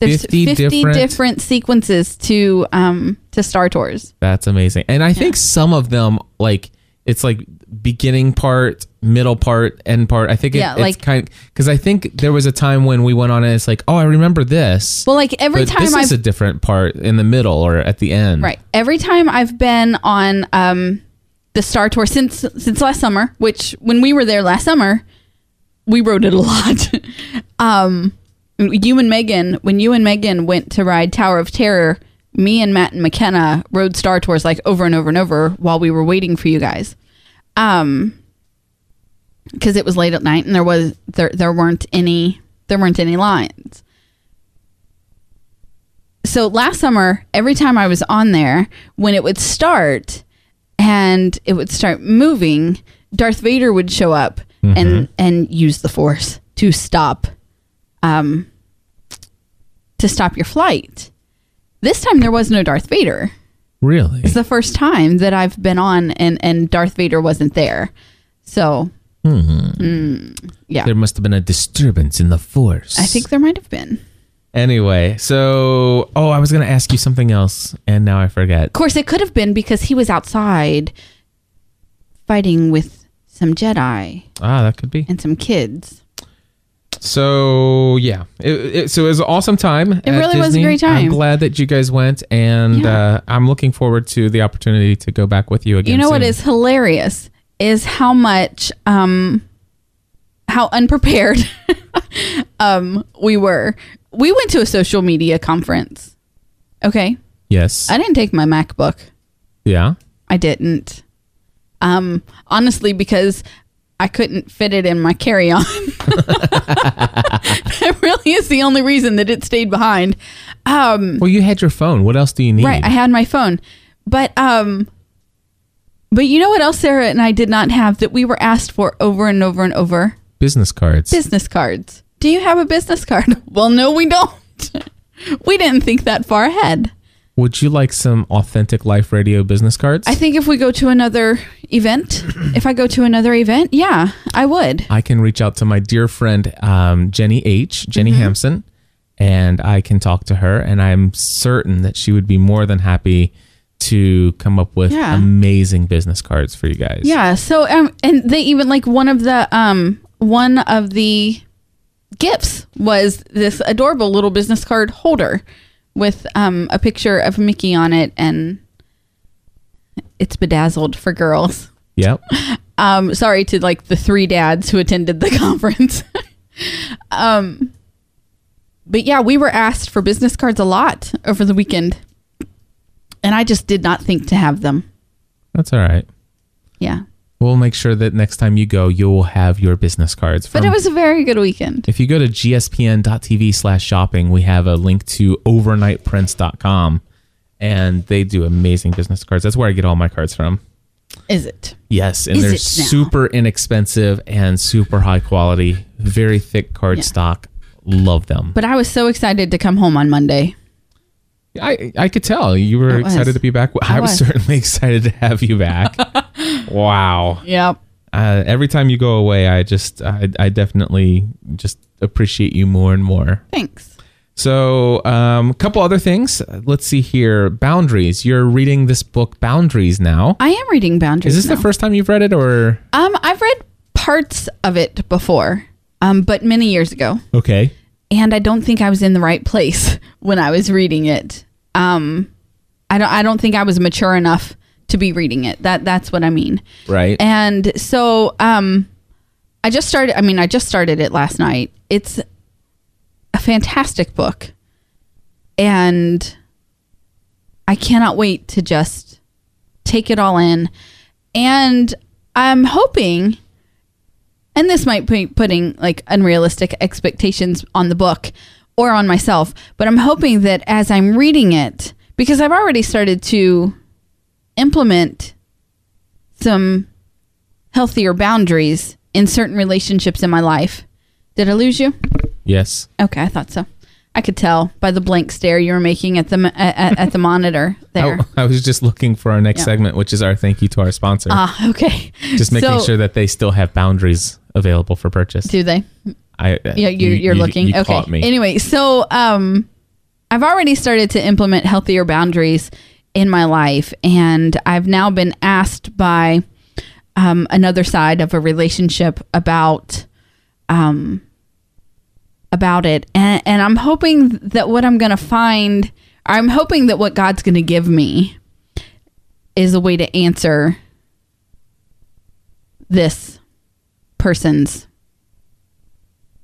[SPEAKER 5] There's
[SPEAKER 1] 50
[SPEAKER 5] fifty,
[SPEAKER 1] different-
[SPEAKER 5] different, sequences to um to Star Tours.
[SPEAKER 1] That's amazing. And I think some of them, like, it's like beginning part, middle part, end part. I think it,
[SPEAKER 5] Yeah,
[SPEAKER 1] it's
[SPEAKER 5] like-
[SPEAKER 1] kind because I think there was a time when we went on and it's like, oh, I remember this.
[SPEAKER 5] Well, like every time
[SPEAKER 1] this
[SPEAKER 5] I've
[SPEAKER 1] is a different part in the middle or at the end.
[SPEAKER 5] Right. Every time I've been on um, the Star Tour since since last summer, which when we were there last summer, we rode it a lot. um, you and Megan, when you and Megan went to ride Tower of Terror, me and Matt and McKenna rode Star Tours like over and over and over while we were waiting for you guys. Um, because it was late at night and there was there there weren't any there weren't any lines so last summer, every time I was on there, when it would start and it would start moving, Darth Vader would show up and and use the Force to stop, um, to stop your flight. This time there was no Darth Vader.
[SPEAKER 1] Really?
[SPEAKER 5] It's the first time that I've been on and and Darth Vader wasn't there. So, mm, yeah,
[SPEAKER 1] There must have been a disturbance in the force.
[SPEAKER 5] I think there might have been.
[SPEAKER 1] Anyway, so oh, I was gonna ask you something else, and now I forget.
[SPEAKER 5] Of course, it could have been because he was outside fighting with some Jedi
[SPEAKER 1] Ah, that could be.
[SPEAKER 5] and some kids.
[SPEAKER 1] So yeah, it, it, so it was an awesome time. It
[SPEAKER 5] really was a great time.
[SPEAKER 1] I'm glad that you guys went, and
[SPEAKER 5] Yeah.
[SPEAKER 1] uh, I'm looking forward to the opportunity to go back with you again.
[SPEAKER 5] You know what
[SPEAKER 1] soon.
[SPEAKER 5] is hilarious is how much um how unprepared um we were. We went to a social media conference. Okay?
[SPEAKER 1] Yes.
[SPEAKER 5] I didn't take my MacBook.
[SPEAKER 1] yeah.
[SPEAKER 5] I didn't. Um honestly because I couldn't fit it in my carry-on. that really is the only reason that it stayed behind. Um
[SPEAKER 1] Well, you had your phone. What else do you need?
[SPEAKER 5] Right, I had my phone. But um but you know what else Sarah and I did not have that we were asked for over and over and over?
[SPEAKER 1] Business cards.
[SPEAKER 5] Business cards. Do you have a business card? Well, no, we don't. we didn't think that far ahead.
[SPEAKER 1] Would you like some authentic life radio business cards?
[SPEAKER 5] I think if we go to another event, if I go to another event, yeah, I would.
[SPEAKER 1] I can reach out to my dear friend um, Jenny H. Jenny
[SPEAKER 5] Mm-hmm.
[SPEAKER 1] Hampson, and I can talk to her, and I'm certain that she would be more than happy to come up with
[SPEAKER 5] Yeah.
[SPEAKER 1] amazing business cards for you guys.
[SPEAKER 5] Yeah. So, um, and they even like one of the um one of the gifts was this adorable little business card holder with um, a picture of Mickey on it, and it's bedazzled for girls.
[SPEAKER 1] Yep.
[SPEAKER 5] Um, sorry to like the three dads who attended the conference. um, but yeah, we were asked for business cards a lot over the weekend, and I just did not think to have them.
[SPEAKER 1] That's all right.
[SPEAKER 5] Yeah,
[SPEAKER 1] We'll make sure that next time you go, you will have your business cards. From, but
[SPEAKER 5] it was a very good weekend.
[SPEAKER 1] If you go to gspn.tv slash shopping, we have a link to overnightprints.com and they do amazing business cards. That's where I get all my cards from.
[SPEAKER 5] Is it?
[SPEAKER 1] Yes, and
[SPEAKER 5] Is
[SPEAKER 1] they're super inexpensive and super high quality, very thick card
[SPEAKER 5] Yeah.
[SPEAKER 1] stock. Love them.
[SPEAKER 5] But I was so excited to come home on Monday.
[SPEAKER 1] I I could tell you were excited to be back. I,
[SPEAKER 5] I
[SPEAKER 1] was
[SPEAKER 5] was.
[SPEAKER 1] certainly excited to have you back. wow.
[SPEAKER 5] Yep.
[SPEAKER 1] Uh, every time you go away, I just I, I definitely just appreciate you more and more.
[SPEAKER 5] Thanks.
[SPEAKER 1] So, um, a couple other things. Let's see here. Boundaries. You're reading this book, Boundaries, now.
[SPEAKER 5] I am reading Boundaries.
[SPEAKER 1] Is this
[SPEAKER 5] now.
[SPEAKER 1] the first time you've read it, or
[SPEAKER 5] Um, I've read parts of it before, um, but many years ago,
[SPEAKER 1] okay?
[SPEAKER 5] and I don't think I was in the right place when I was reading it. Um, I don't. I don't think I was mature enough to be reading it. That that's what I mean.
[SPEAKER 1] Right.
[SPEAKER 5] And so, um, I just started. I mean, I just started it last night. It's a fantastic book, and I cannot wait to just take it all in. And I'm hoping, and this might be putting like unrealistic expectations on the book or on myself, but I'm hoping that as I'm reading it, because I've already started to implement some healthier boundaries in certain relationships in my life. Did I lose you?
[SPEAKER 1] yes.
[SPEAKER 5] Okay, I thought so. I could tell by the blank stare you were making at the at, at- the monitor there.
[SPEAKER 1] I, I was just looking for our next
[SPEAKER 5] Yeah.
[SPEAKER 1] segment, which is our thank you to our sponsor.
[SPEAKER 5] Ah, okay.
[SPEAKER 1] just making
[SPEAKER 5] So-
[SPEAKER 1] sure that they still have boundaries available for purchase.
[SPEAKER 5] Do they?
[SPEAKER 1] I
[SPEAKER 5] Yeah, you're, you're looking.
[SPEAKER 1] You
[SPEAKER 5] okay.
[SPEAKER 1] caught me.
[SPEAKER 5] Anyway, so um, I've already started to implement healthier boundaries in my life, and I've now been asked by um, another side of a relationship about um, about it, and, and I'm hoping that what I'm going to find, I'm hoping that what God's going to give me is a way to answer this person's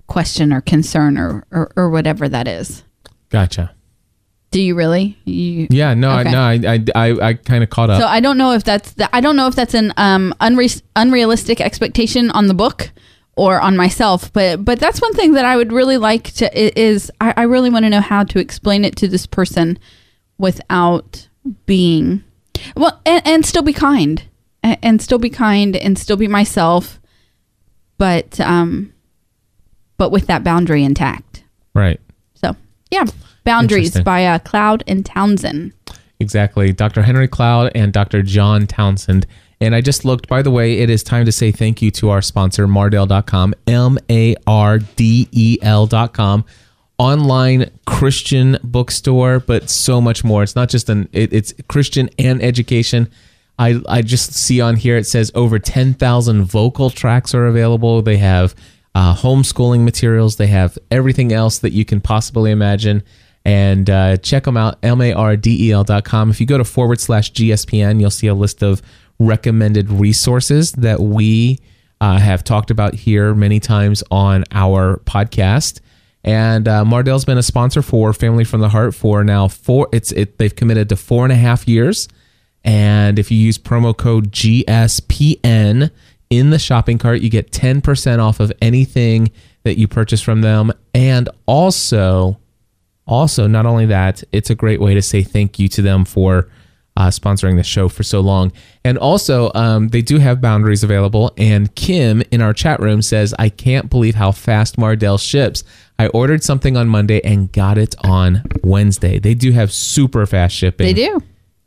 [SPEAKER 5] question or concern or, or, or whatever that is.
[SPEAKER 1] Gotcha.
[SPEAKER 5] Do you really? You,
[SPEAKER 1] Yeah. No.
[SPEAKER 5] Okay.
[SPEAKER 1] I, no. I. I. I, I kind of caught up.
[SPEAKER 5] So I don't know if that's the, I don't know if that's an um unre- unrealistic expectation on the book or on myself, but but that's one thing that I would really like to i- is I, I really want to know how to explain it to this person without being well and, and still be kind and, and still be kind and still be myself, but um but with that boundary intact.
[SPEAKER 1] right.
[SPEAKER 5] So yeah, boundaries by uh, Cloud and Townsend.
[SPEAKER 1] Exactly. Dr. Henry Cloud and Dr. John Townsend. And I just looked, by the way, it is time to say thank you to our sponsor, Mardel.com, M A R D E L.com. Online Christian bookstore, but so much more. It's not just an, it, it's Christian and education. I, I just see on here it says over 10,000 vocal tracks are available. They have uh, homeschooling materials, they have everything else that you can possibly imagine and uh, check them out mardel.com if you go to forward slash gspn you'll see a list of recommended resources that we uh, have talked about here many times on our podcast. And uh, mardel's been a sponsor for family from the heart for now four it's it, they've committed to four and a half years. And if you use promo code gspn in the shopping cart you get 10% off of anything that you purchase from them. And also also, not only that, it's a great way to say thank you to them for uh, sponsoring the show for so long. And also, um, they do have boundaries available. And Kim in our chat room says, I can't believe how fast Mardel ships. I ordered something on Monday and got it on Wednesday. They do have super fast shipping.
[SPEAKER 5] They do.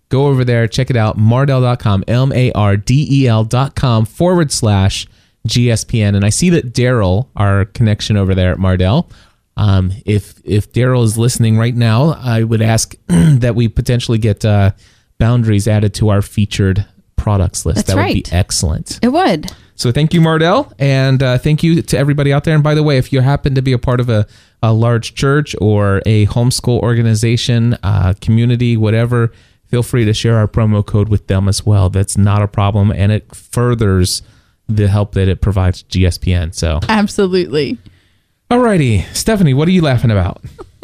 [SPEAKER 1] Go over there, check it out. Mardel.com, M A R D E L.com forward slash GSPN. And I see that Daryl, our connection over there at Mardel, um, if if Daryl is listening right now, I would ask that we potentially get uh, boundaries added to our featured products list.
[SPEAKER 5] That's
[SPEAKER 1] that would be excellent.
[SPEAKER 5] It would.
[SPEAKER 1] So thank you, Mardel, and uh, thank you to everybody out there. And by the way, if you happen to be a part of a, a large church or a homeschool organization, uh, community, whatever, feel free to share our promo code with them as well. That's not a problem, and it furthers the help that it provides GSPN. So,
[SPEAKER 5] Absolutely.
[SPEAKER 1] Alrighty, Stephanie, what are you laughing about?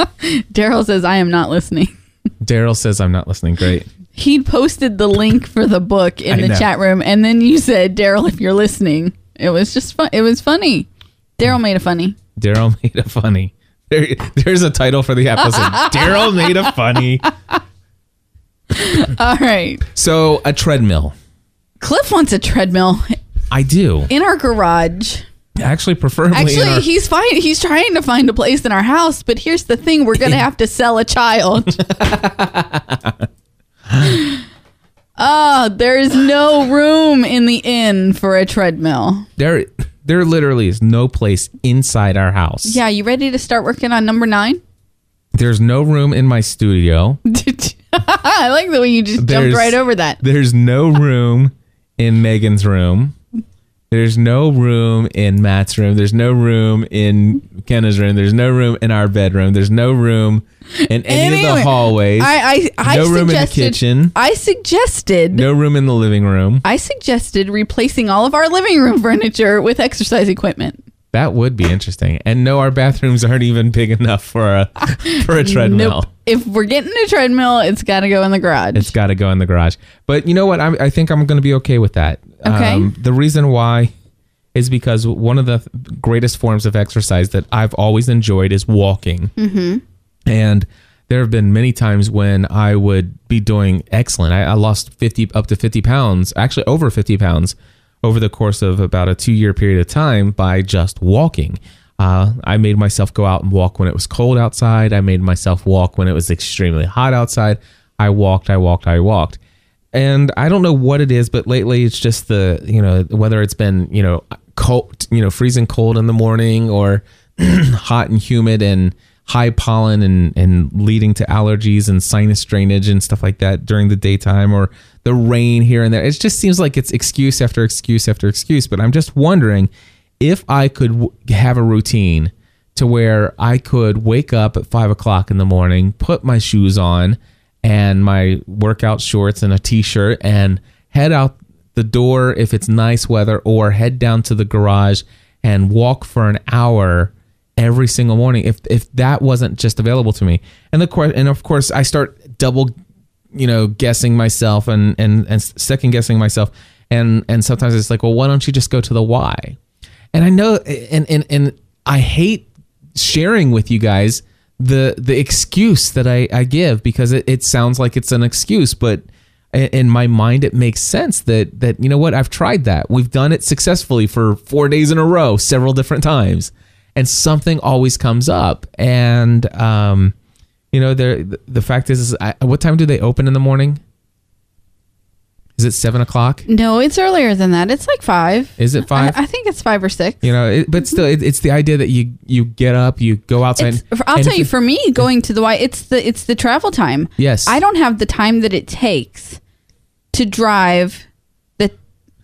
[SPEAKER 5] Daryl says, I am not listening.
[SPEAKER 1] Daryl says I'm not listening. Great.
[SPEAKER 5] He posted the link for the book in
[SPEAKER 1] I
[SPEAKER 5] the
[SPEAKER 1] know.
[SPEAKER 5] chat room, and then you said, Daryl, if you're listening. It was just fun. It was funny. Daryl made it funny.
[SPEAKER 1] Daryl made a funny. There, there's a title for the episode. Daryl made a funny.
[SPEAKER 5] All right.
[SPEAKER 1] So a treadmill.
[SPEAKER 5] Cliff wants a treadmill
[SPEAKER 1] I do
[SPEAKER 5] in our garage.
[SPEAKER 1] Actually, preferably.
[SPEAKER 5] Actually,
[SPEAKER 1] our-
[SPEAKER 5] he's fine. He's trying to find a place in our house, but here's the thing: we're gonna have to sell a child. Oh, there is no room in the inn for a treadmill.
[SPEAKER 1] there there literally is no place inside our house.
[SPEAKER 5] Yeah, you ready to start working on number nine?
[SPEAKER 1] There's no room in my studio.
[SPEAKER 5] I like the way you just
[SPEAKER 1] There's-
[SPEAKER 5] jumped right over that.
[SPEAKER 1] There's no room in Megan's room. There's no room in Matt's room. There's no room in Kenna's room. There's no room in our bedroom. There's no room in any of the hallways.
[SPEAKER 5] I, I, I
[SPEAKER 1] no room in the kitchen.
[SPEAKER 5] I suggested.
[SPEAKER 1] No room in the living room.
[SPEAKER 5] I suggested replacing all of our living room furniture with exercise equipment.
[SPEAKER 1] That would be interesting. And no, our bathrooms aren't even big enough for a for a treadmill.
[SPEAKER 5] Nope. If we're getting a treadmill, it's got to go in the garage.
[SPEAKER 1] It's got to go in the garage. But you know what? I'm, I think I'm going to be okay with that. Um,
[SPEAKER 5] Okay.
[SPEAKER 1] the reason why is because one of the greatest forms of exercise that I've always enjoyed is walking. Mm-hmm. And there have been many times when I would be doing excellent. I, I lost 50 up to 50 pounds, actually over 50 pounds over the course of about a two year period of time by just walking. Uh, I made myself go out and walk when it was cold outside. I made myself walk when it was extremely hot outside. I walked, I walked, I walked. And I don't know what it is, but lately it's just the, you know, whether it's been, you know, cold, you know, freezing cold in the morning or hot and humid and high pollen and, and leading to allergies and sinus drainage and stuff like that during the daytime or the rain here and there. It just seems like it's excuse after excuse after excuse. But I'm just wondering if I could w- have a routine to where I could wake up at five o'clock in the morning, put my shoes on and my workout shorts and a t-shirt and head out the door if it's nice weather or head down to the garage and walk for an hour every single morning if if that wasn't just available to me. And the and of course I start double you know guessing myself and and and second guessing myself. And and sometimes it's like well why don't you just go to the Y? And I know and and and I hate sharing with you guys the the excuse that I, I give because it, it sounds like it's an excuse, but in my mind it makes sense that that you know what? I've tried that. We've done it successfully for four days in a row several different times and something always comes up. And um you know the the fact is, is I, what time do they open in the morning is it seven o'clock
[SPEAKER 5] no, it's earlier than that. It's like five.
[SPEAKER 1] is it five
[SPEAKER 5] I, I think it's five or six.
[SPEAKER 1] you know it, but still it, it's the idea that you you get up you go outside
[SPEAKER 5] It's, I'll tell you, for me, going to the Y, it's the it's the travel time.
[SPEAKER 1] Yes.
[SPEAKER 5] I don't have the time that it takes to drive the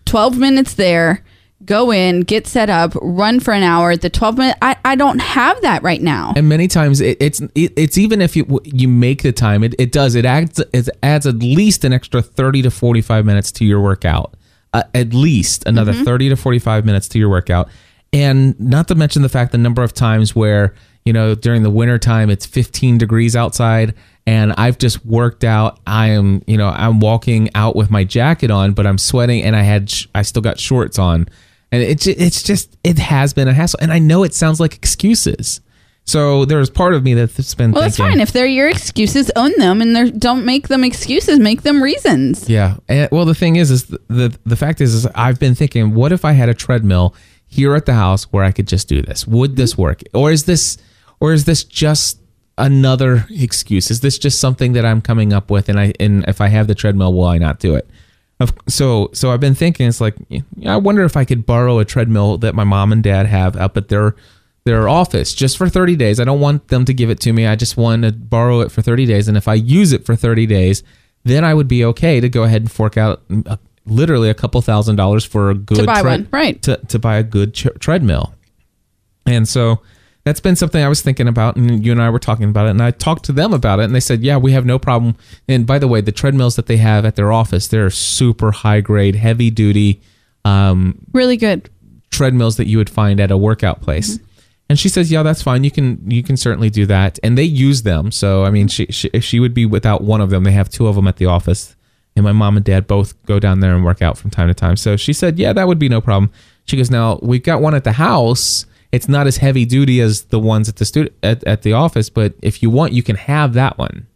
[SPEAKER 5] twelve minutes there, go in, get set up, run for an hour. The twelve minute, I, I don't have that right now.
[SPEAKER 1] and many times it, it's it, it's even if you you make the time it, it does it adds it adds at least an extra 30 to 45 minutes to your workout uh, at least another 30 to 45 minutes to your workout and not to mention the fact the number of times where you know during the winter time it's 15 degrees outside and I've just worked out I am you know I'm walking out with my jacket on but I'm sweating and I had sh- I still got shorts on and it's it's just it has been a hassle and I know it sounds like excuses so there's part of me that's been
[SPEAKER 5] Well, that's
[SPEAKER 1] thinking,
[SPEAKER 5] fine. If they're your excuses, own them, and don't make them excuses. Make them reasons.
[SPEAKER 1] yeah. And, well, the thing is, is the, the the fact is, is I've been thinking, what if I had a treadmill here at the house where I could just do this? Would this work, or is this, or is this just another excuse? Is this just something that I'm coming up with, and I and if I have the treadmill, will I not do it? Of, so so I've been thinking, it's like, I wonder if I could borrow a treadmill that my mom and dad have up at their their office just for 30 days. I don't want them to give it to me. I just want to borrow it for 30 days. And if I use it for 30 days, then I would be okay to go ahead and fork out uh, literally a couple thousand dollars for a good to
[SPEAKER 5] buy
[SPEAKER 1] tre-
[SPEAKER 5] one, right.
[SPEAKER 1] to to buy a good ch- treadmill. And so that's been something I was thinking about, and you and I were talking about it, and I talked to them about it, and they said, "Yeah, we have no problem." And by the way, the treadmills that they have at their office, they're super high grade, heavy duty um,
[SPEAKER 5] Really good.
[SPEAKER 1] treadmills that you would find at a workout place. And she says, "Yeah, that's fine. You can you can certainly do that." And they use them. So I mean, she, she if she would be without one of them, they have two of them at the office. And my mom and dad both go down there and work out from time to time. So she said, "Yeah, that would be no problem." She goes, "Now we've got one at the house. It's not as heavy duty as the ones at the stu- at, at the office, but if you want, you can have that one."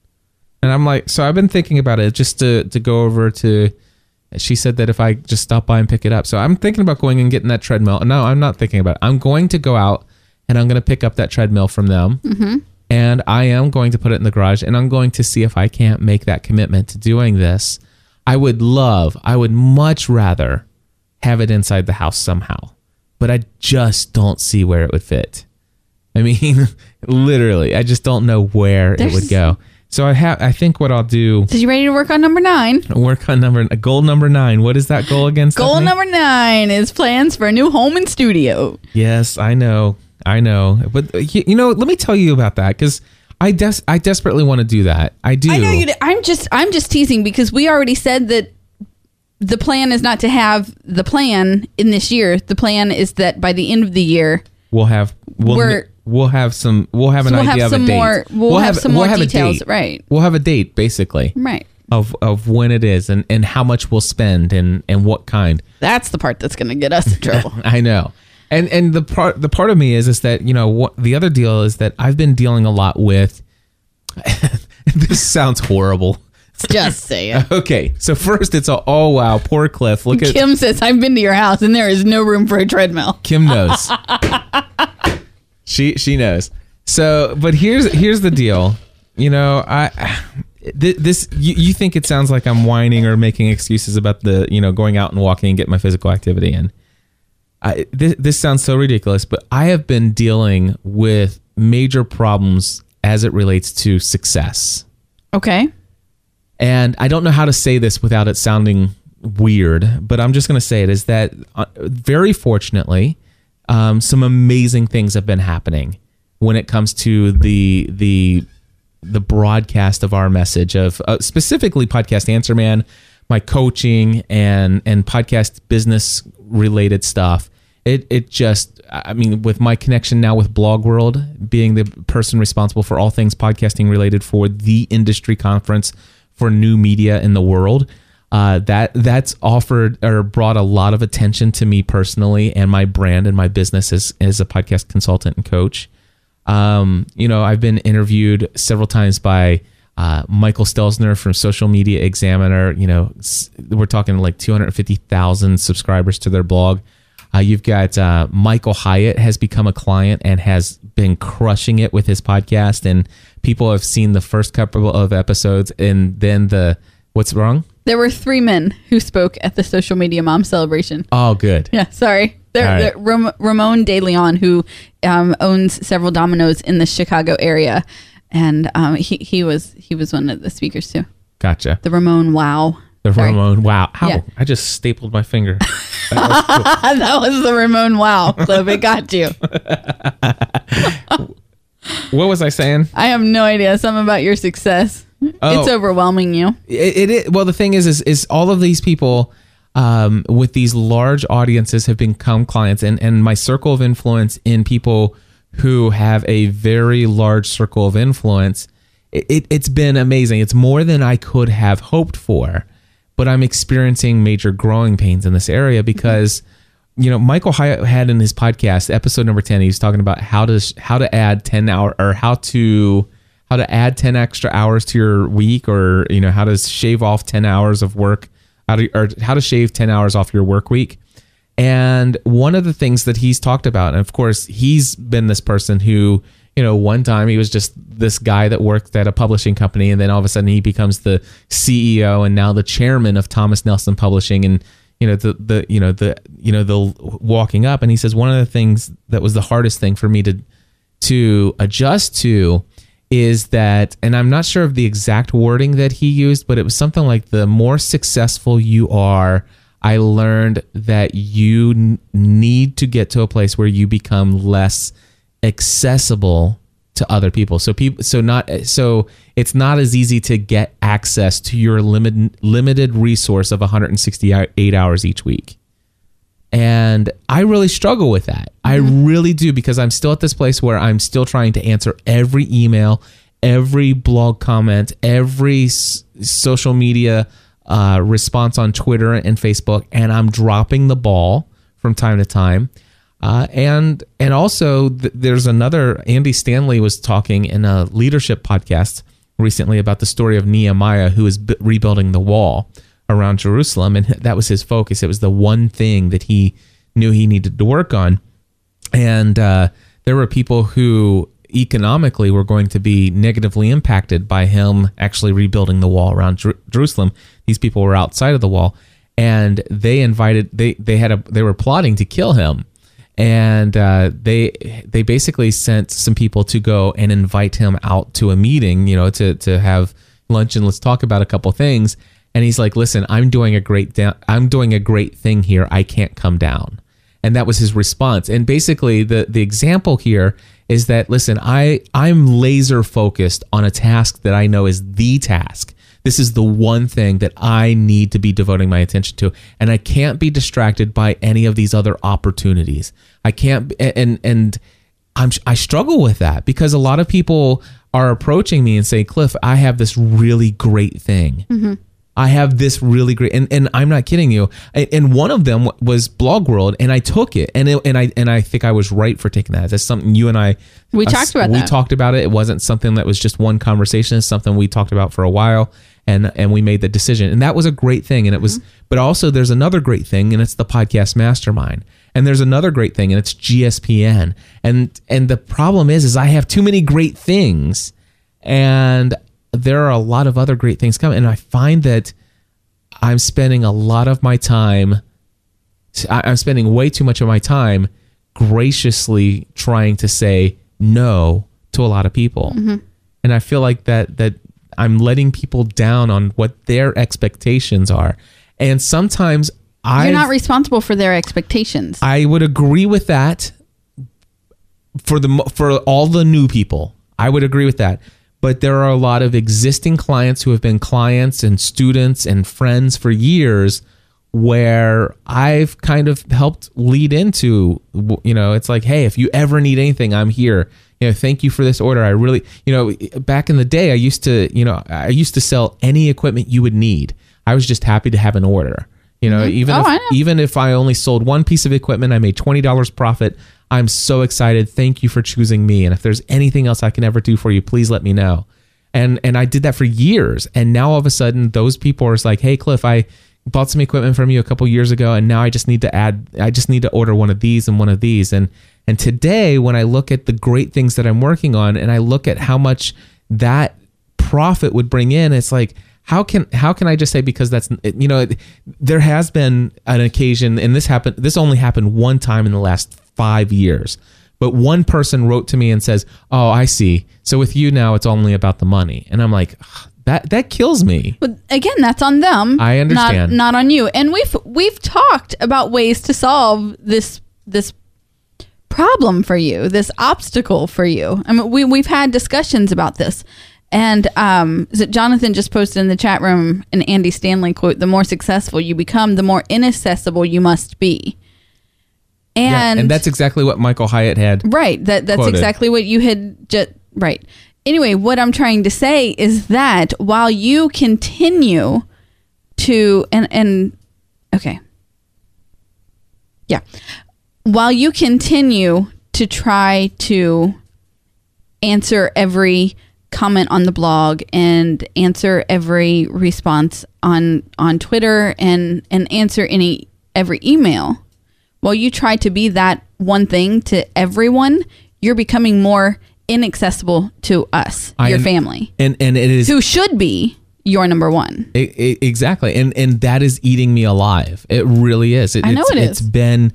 [SPEAKER 1] And I'm like, so I've been thinking about it just to to go over to. She said that if I just stop by and pick it up, so I'm thinking about going and getting that treadmill. No, I'm not thinking about it. I'm going to go out and I'm going to pick up that treadmill from them, mm-hmm. and I am going to put it in the garage, and I'm going to see if I can't make that commitment to doing this. I would love, I would much rather have it inside the house somehow, but I just don't see where it would fit. I mean, literally, I just don't know where it would go. So I have. I think what I'll do
[SPEAKER 5] So you ready to work on number nine?
[SPEAKER 1] work on number goal number nine. What is that goal against?
[SPEAKER 5] Goal
[SPEAKER 1] Stephanie?
[SPEAKER 5] number nine is plans for a new home and studio.
[SPEAKER 1] Yes, I know, I know. But uh, you, know, let me tell you about that because I des- I desperately want to do that. I do.
[SPEAKER 5] I know you. I'm just. I'm just teasing because we already said that the plan is not to have the plan in this year. The plan is that by the end of the year,
[SPEAKER 1] We'll have we'll
[SPEAKER 5] We're-
[SPEAKER 1] we'll have some we'll have an
[SPEAKER 5] So we'll
[SPEAKER 1] idea
[SPEAKER 5] have
[SPEAKER 1] of
[SPEAKER 5] some
[SPEAKER 1] a date.
[SPEAKER 5] more- we'll have some we'll more
[SPEAKER 1] a
[SPEAKER 5] details,
[SPEAKER 1] date.
[SPEAKER 5] right.
[SPEAKER 1] We'll have a date basically
[SPEAKER 5] right?
[SPEAKER 1] of of when it is and and how much we'll spend and and what kind.
[SPEAKER 5] That's the part that's going to get us in trouble.
[SPEAKER 1] I know. And and the part the part of me is is that you know what the other deal is that I've been dealing a lot with. this sounds horrible.
[SPEAKER 5] Just saying.
[SPEAKER 1] Okay, so first it's a oh wow poor Cliff. Look at
[SPEAKER 5] Kim says, "I've been to your house and there is no room for a treadmill."
[SPEAKER 1] Kim knows. she she knows. So, but here's here's the deal. You know, I th- this you, you think it sounds like I'm whining or making excuses about the you know going out and walking and get my physical activity in. I, this, this sounds so ridiculous, but I have been dealing with major problems as it relates to success.
[SPEAKER 5] Okay.
[SPEAKER 1] And I don't know how to say this without it sounding weird, but I'm just going to say it is that uh, very fortunately, um, some amazing things have been happening when it comes to the the the broadcast of our message of uh, specifically podcast answer man my coaching and and podcast business related stuff. It it just i mean with my connection now with blog world being the person responsible for all things podcasting related for the industry conference for new media in the world uh, that that's offered or brought a lot of attention to me personally and my brand and my business as, as a podcast consultant and coach um, you know, I've been interviewed several times by uh, Michael Stelzner from Social Media Examiner. You know, we're talking like 250,000 subscribers to their blog. Uh, you've got uh, Michael Hyatt has become a client and has been crushing it with his podcast, and people have seen the first couple of episodes, and then the what's wrong?
[SPEAKER 5] There were three men who spoke at the social media mom celebration.
[SPEAKER 1] Oh, good.
[SPEAKER 5] Yeah, sorry.
[SPEAKER 1] Right.
[SPEAKER 5] Ram- Ramon De Leon, who um, owns several Domino's in the Chicago area, and um, he he was he was one of the speakers too.
[SPEAKER 1] Gotcha.
[SPEAKER 5] The Ramon Wow.
[SPEAKER 1] The
[SPEAKER 5] Sorry.
[SPEAKER 1] Ramon. Wow. Ow.
[SPEAKER 5] Yeah.
[SPEAKER 1] I just stapled my finger. That was cool.
[SPEAKER 5] that was the Ramon Wow clip. It got you.
[SPEAKER 1] what was I saying?
[SPEAKER 5] I have no idea. Something about your success. It's
[SPEAKER 1] Oh.
[SPEAKER 5] overwhelming you.
[SPEAKER 1] it, it, it well the thing is is is all of these people um, with these large audiences have become clients and and my circle of influence in people who have a very large circle of influence it, it, it's been amazing it's more than i could have hoped for but i'm experiencing major growing pains in this area because you know michael hyatt had in his podcast episode number 10 he's talking about how to how to add 10 hour or how to how to add 10 extra hours to your week or you know how to shave off 10 hours of work how to, or how to shave 10 hours off your work week. And one of the things that he's talked about and of course he's been this person who you know one time he was just this guy that worked at a publishing company and then all of a sudden he becomes the ceo and now the chairman of thomas nelson publishing. And you know the the you know the you know the walking up. And he says one of the things that was the hardest thing for me to to adjust to is that, and I'm not sure of the exact wording that he used, but it was something like the more successful you are, I learned that you need to get to a place where you become less accessible to other people. So people, so not, so it's not as easy to get access to your limited limited resource of 168 hours each week. And I really struggle with that. I really do because I'm still at this place where I'm still trying to answer every email, every blog comment, every s- social media uh, response on Twitter and Facebook, and I'm dropping the ball from time to time. Uh, and and also th- there's another Andy Stanley was talking in a leadership podcast recently about the story of Nehemiah who is b- rebuilding the wall around Jerusalem and that was his focus. It was the one thing that he knew he needed to work on. And uh, there were people who economically were going to be negatively impacted by him actually rebuilding the wall around Jer- Jerusalem. These people were outside of the wall, and they invited they they had a they were plotting to kill him, and uh, they they basically sent some people to go and invite him out to a meeting, you know, to to have lunch and let's talk about a couple things. And he's like, "Listen, I'm doing a great da- I'm doing a great thing here. I can't come down." and that was his response and basically the the example here is that listen i i'm laser focused on a task that i know is the task this is the one thing that i need to be devoting my attention to and i can't be distracted by any of these other opportunities i can't and and I'm, I struggle with that because a lot of people are approaching me and say, Cliff, I have this really great thing. Mm-hmm. I have this really great, and, and I'm not kidding you. And and one of them was Blog World, and I took it, and it, and I and I think I was right for taking that. That's something you and I
[SPEAKER 5] We
[SPEAKER 1] us-
[SPEAKER 5] talked about
[SPEAKER 1] We
[SPEAKER 5] that.
[SPEAKER 1] talked about it. It wasn't something that was just one conversation. It's something we talked about for a while, and and we made the decision, and that was a great thing. And it
[SPEAKER 5] Mm-hmm.
[SPEAKER 1] was, but also there's another great thing, and it's the podcast mastermind. And there's another great thing, and it's GSPN. And and the problem is, is I have too many great things, and there are a lot of other great things coming. And I find that I'm spending a lot of my time. I'm spending way too much of my time graciously trying to say no to a lot of people, mm-hmm. and I feel like that that I'm letting people down on what their expectations are, and sometimes I
[SPEAKER 5] You're not responsible for their expectations.
[SPEAKER 1] I would agree with that for the for all the new people. I would agree with that. But there are a lot of existing clients who have been clients and students and friends for years where I've kind of helped lead into you know, it's like, "Hey, if you ever need anything, I'm here." You know, thank you for this order. I really, you know, back in the day I used to, you know, I used to sell any equipment you would need. I was just happy to have an order. You know, mm-hmm. even
[SPEAKER 5] Oh,
[SPEAKER 1] if,
[SPEAKER 5] know.
[SPEAKER 1] even if I only sold one piece of equipment, I made twenty dollars profit. I'm so excited. Thank you for choosing me. And if there's anything else I can ever do for you, please let me know. And and I did that for years. And now all of a sudden, those people are like, "Hey, Cliff, I bought some equipment from you a couple years ago, and now I just need to add. I just need to order one of these and one of these." And and today, when I look at the great things that I'm working on, and I look at how much that profit would bring in, it's like how can how can I just say because that's you know there has been an occasion and this happened this only happened one time in the last 5 years but one person wrote to me and says oh I see so with you now it's only about the money and I'm like that that kills me
[SPEAKER 5] But again, that's on them.
[SPEAKER 1] I understand.
[SPEAKER 5] Not, not on you. And we've we've talked about ways to solve this this problem for you, this obstacle for you. I mean, we we've had discussions about this. And um, is it Jonathan just posted in the chat room an Andy Stanley quote: "The more successful you become, the more inaccessible you must be."
[SPEAKER 1] Yeah,
[SPEAKER 5] And
[SPEAKER 1] and that's exactly what Michael Hyatt had
[SPEAKER 5] Right. That that's
[SPEAKER 1] quoted.
[SPEAKER 5] exactly what you had just right. Anyway, what I'm trying to say is that while you continue to and and okay. Yeah. While you continue to try to answer every comment on the blog and answer every response on on Twitter and and answer any every email while you try to be that one thing to everyone you're becoming more inaccessible to us
[SPEAKER 1] I
[SPEAKER 5] your
[SPEAKER 1] un-
[SPEAKER 5] family
[SPEAKER 1] and and it is
[SPEAKER 5] who should be your number one
[SPEAKER 1] I- I- exactly, and and that is eating me alive. It really is. It,
[SPEAKER 5] I know
[SPEAKER 1] it's,
[SPEAKER 5] it is.
[SPEAKER 1] It's been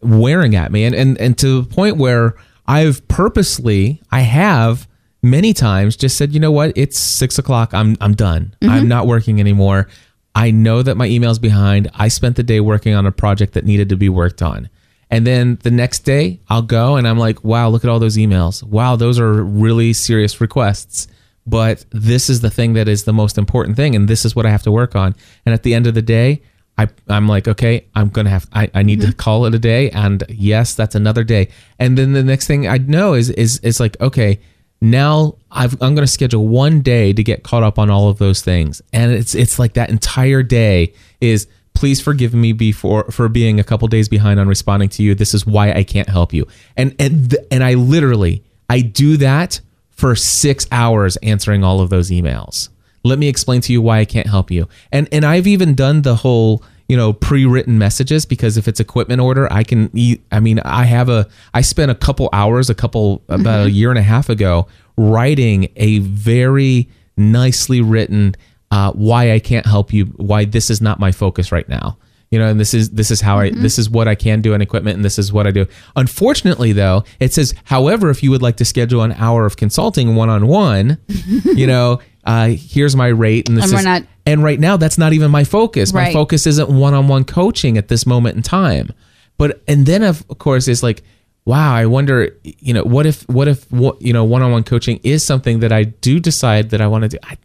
[SPEAKER 1] wearing at me, and and and to the point where I've purposely, I have many times just said, you know what, it's six o'clock. I'm I'm done. I'm mm-hmm. not working anymore. I know that my email's behind. I spent the day working on a project that needed to be worked on. And then the next day I'll go and I'm like, wow, look at all those emails. Wow, those are really serious requests. But this is the thing that is the most important thing. And this is what I have to work on. And at the end of the day, I, I'm like, okay, I'm going to have, I, I need to mm-hmm. call it a day. And yes, that's another day. And then the next thing I know is, is, is like, okay, now I've, I'm going to schedule one day to get caught up on all of those things. And it's, it's like that entire day is, please forgive me before for being a couple days behind on responding to you. This is why I can't help you. And, and, th- and I literally, I do that for six hours answering all of those emails. Let me explain to you why I can't help you. And and I've even done the whole you know pre-written messages because if it's equipment order, I can. I mean, I have a. I spent a couple hours, a couple about a year and a half ago, writing a very nicely written uh, why I can't help you, why this is not my focus right now you know and this is this is how i this is what i can do in equipment and this is what i do unfortunately though it says however if you would like to schedule an hour of consulting one-on-one you know uh here's my rate and this
[SPEAKER 5] And we're
[SPEAKER 1] is
[SPEAKER 5] not-
[SPEAKER 1] and right now that's not even my focus. My focus isn't one-on-one coaching at this moment in time. But and then of course it's like wow i wonder you know what if what if what you know one-on-one coaching is something that i do decide that i want to do? I,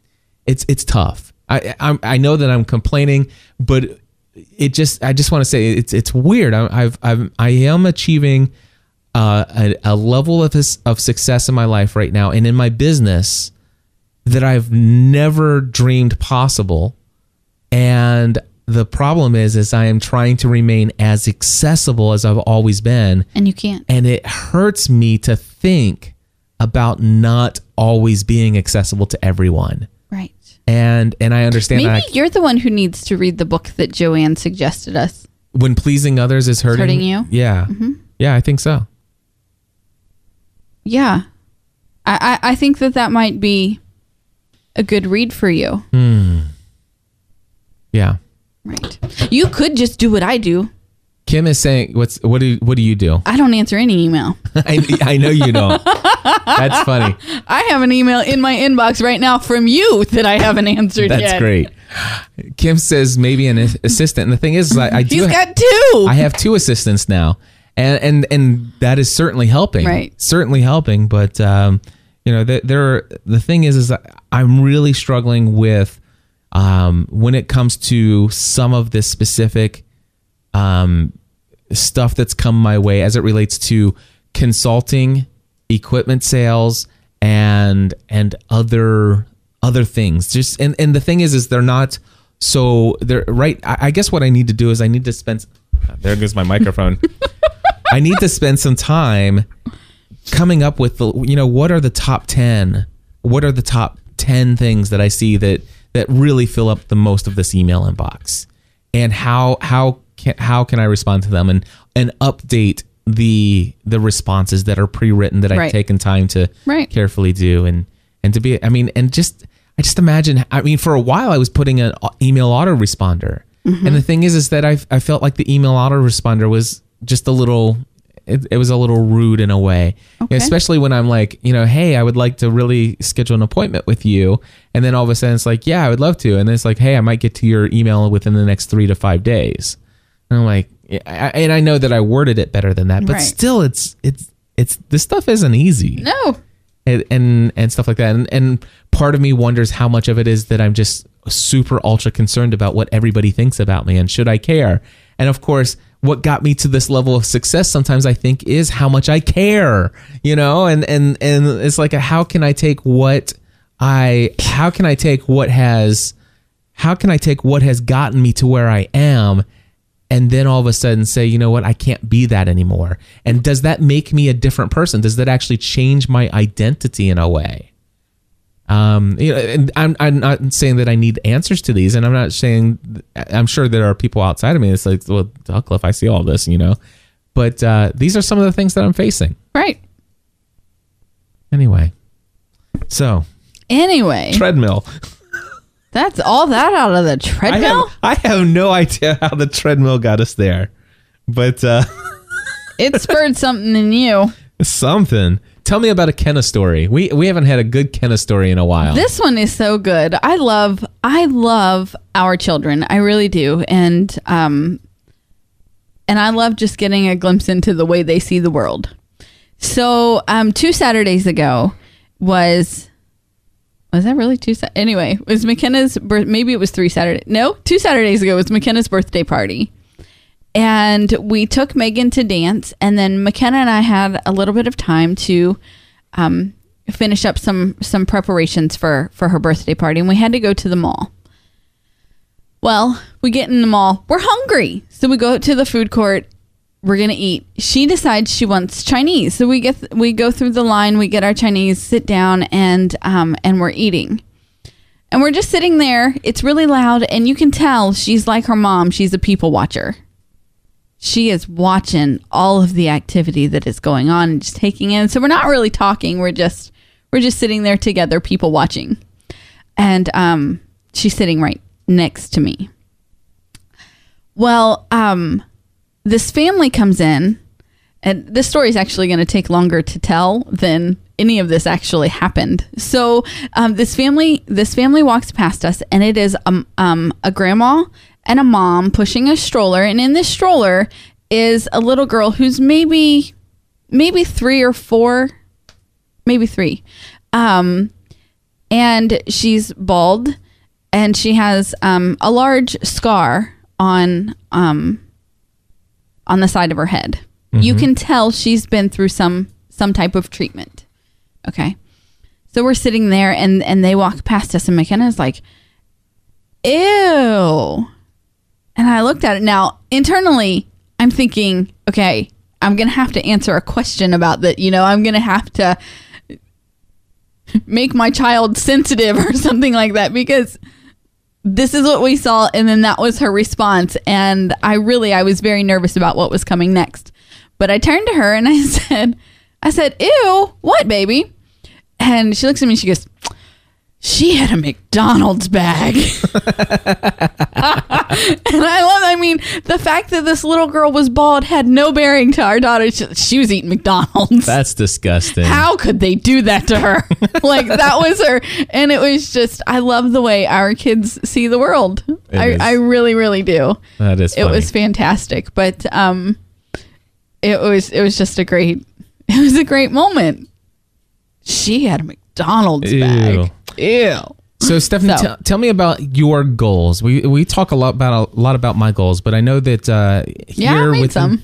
[SPEAKER 1] it's it's tough. I I'm, i know that i'm complaining but it just i just want to say it's it's weird. I, i've i've i am achieving uh, a, a level of of success in my life right now. And in my business that I've never dreamed possible. And the problem is, is I am trying to remain as accessible as I've always been.
[SPEAKER 5] And you can't.
[SPEAKER 1] And it hurts me to think about not always being accessible to everyone.
[SPEAKER 5] Right.
[SPEAKER 1] And and I understand
[SPEAKER 5] Maybe
[SPEAKER 1] that I-
[SPEAKER 5] you're the one who needs to read the book that Joanne suggested us.
[SPEAKER 1] when pleasing others is hurting,
[SPEAKER 5] hurting you? Mm-hmm.
[SPEAKER 1] Yeah, yeah, I think so.
[SPEAKER 5] Yeah. I, I, I think that that might be a good read for you.
[SPEAKER 1] Yeah.
[SPEAKER 5] Right. You could just do what I do.
[SPEAKER 1] Kim is saying, "What's what do what do you do?"
[SPEAKER 5] I don't answer any email.
[SPEAKER 1] I, I know you don't. That's funny.
[SPEAKER 5] I have an email in my inbox right now from you that I haven't answered
[SPEAKER 1] That's
[SPEAKER 5] yet.
[SPEAKER 1] great. Kim says maybe an assistant, and the thing is, I, I do.
[SPEAKER 5] He's got two.
[SPEAKER 1] I have two assistants now, and and and that is certainly helping.
[SPEAKER 5] Right.
[SPEAKER 1] Certainly helping, but um, you know, there, there the thing is, is I'm really struggling with um when it comes to some of this specific um stuff that's come my way as it relates to consulting, equipment sales, and and other other things. Just and and the thing is, is they're not so they're right. I, I guess what I need to do is I need to spend. There goes my microphone. I need to spend some time coming up with the you know what are the top 10 what are the top 10 things that i see that that really fill up the most of this email inbox? And how how can how can i respond to them and and update the the responses that are pre-written that i've taken time to
[SPEAKER 5] Right.
[SPEAKER 1] carefully do and and to be i mean and just i just imagine i mean for a while i was putting an email autoresponder. Mm-hmm. And the thing is is that i i felt like the email autoresponder was just a little it, it was a little rude in a way
[SPEAKER 5] Okay.
[SPEAKER 1] especially when i'm like you know hey i would like to really schedule an appointment with you and then all of a sudden it's like yeah i would love to and then it's like hey i might get to your email within the next three to five days and i'm like yeah, I, and i know that i worded it better than that but
[SPEAKER 5] Right.
[SPEAKER 1] still it's it's it's this stuff isn't easy
[SPEAKER 5] no.
[SPEAKER 1] and and, and stuff like that. And, and part of me wonders how much of it is that I'm just super ultra concerned about what everybody thinks about me and should I care? And of course, what got me to this level of success sometimes I think is how much I care, you know? And and and it's like a, how can I take what I how can I take what has how can I take what has gotten me to where I am and then all of a sudden say, you know what, I can't be that anymore? And does that make me a different person? Does that actually change my identity in a way? Um, you know, and I'm, I'm not saying that I need answers to these, and I'm not saying I'm sure there are people outside of me that's like, well, Cliff, I see all this, you know, but uh, these are some of the things that I'm facing.
[SPEAKER 5] Right.
[SPEAKER 1] Anyway, so
[SPEAKER 5] Anyway,
[SPEAKER 1] treadmill.
[SPEAKER 5] that's all that out of the
[SPEAKER 1] I
[SPEAKER 5] treadmill.
[SPEAKER 1] have, I have no idea how the treadmill got us there, but uh,
[SPEAKER 5] it spurred something in you.
[SPEAKER 1] Something. Tell me about a Kenna story. We we haven't had a good Kenna story in a while.
[SPEAKER 5] This one is so good. I love I love our children. I really do. And um and I love just getting a glimpse into the way they see the world. So, um 2 Saturdays ago was was that really two Sa- anyway, it was McKenna's birth maybe it was 3 Saturdays. No, 2 Saturdays ago was McKenna's birthday party. And we took Megan to dance and then McKenna and I had a little bit of time to um, finish up some some preparations for for her birthday party and we had to go to the mall. Well we get in the mall. We're hungry so we go to the food court. We're gonna eat. She decides she wants chinese so we get we go through the line we get our chinese sit down and um and we're eating. And we're just sitting there. It's really loud and you can tell she's like her mom. She's a people watcher she is watching all of the activity that is going on and just taking in. So we're not really talking. We're just we're just sitting there together, people watching. And um, she's sitting right next to me. Well, um, this family comes in, and this story is actually going to take longer to tell than any of this actually happened. So um, this family this family walks past us, and it is um, um, a grandma and a mom pushing a stroller, and in this stroller is a little girl who's maybe maybe three or four, maybe three, um, and she's bald, and she has um, a large scar on um, on the side of her head. You can tell she's been through some some type of treatment. Okay. So we're sitting there and and they walk past us and McKenna's like, Ew. And I looked at it. Now, internally, I'm thinking, okay, I'm gonna have to answer a question about that. You know, I'm gonna have to make my child sensitive or something like that because this is what we saw and then that was her response and i really i was very nervous about what was coming next but i turned to her and i said i said ew what baby and she looks at me and she goes she had a mcdonald's bag and i love i mean the fact that this little girl was bald had no bearing to our daughter she, she was eating mcdonald's
[SPEAKER 1] That's disgusting.
[SPEAKER 5] how could they do that to her? like that was her, and it was just I love the way our kids see the world.
[SPEAKER 1] It
[SPEAKER 5] I,
[SPEAKER 1] is.
[SPEAKER 5] I really, really do.
[SPEAKER 1] that is
[SPEAKER 5] It was fantastic, but um, it was it was just a great it was a great moment. She had a McDonald's
[SPEAKER 1] Ew.
[SPEAKER 5] bag. Ew.
[SPEAKER 1] So Stephanie,
[SPEAKER 5] So-
[SPEAKER 1] tell- tell me about your goals. We we talk a lot about a lot about my goals, but I know that uh,
[SPEAKER 5] Yeah, I
[SPEAKER 1] here
[SPEAKER 5] made
[SPEAKER 1] within-
[SPEAKER 5] some.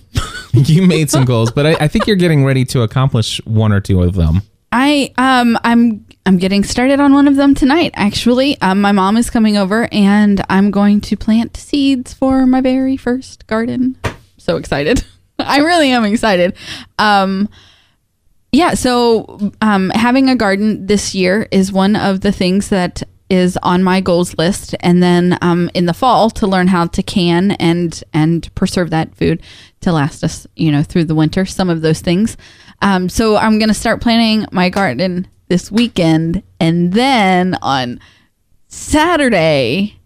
[SPEAKER 1] you made some goals, but I, I think you're getting ready to accomplish one or two of them.
[SPEAKER 5] I um I'm I'm getting started on one of them tonight. Actually, um, my mom is coming over, and I'm going to plant seeds for my very first garden. So excited! I really am excited. Um, yeah. So um, having a garden this year is one of the things that is on my goals list, and then um, in the fall to learn how to can and and preserve that food to last us, you know, through the winter. Some of those things. Um, so I'm gonna start planning my garden this weekend, and then on Saturday,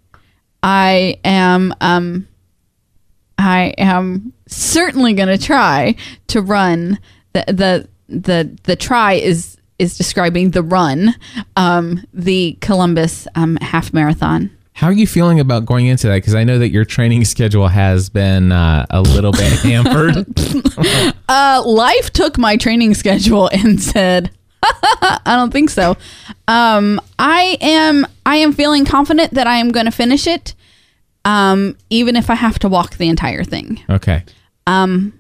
[SPEAKER 5] I am um, I am certainly going to try to run the the the the try is is describing the run um the Columbus um half marathon.
[SPEAKER 1] How are you feeling about going into that? Because I know that your training schedule has been uh, a little bit hampered.
[SPEAKER 5] Uh life took my training schedule and said I don't think so. Um I am I am feeling confident that I am going to finish it um even if I have to walk the entire thing.
[SPEAKER 1] Okay.
[SPEAKER 5] Um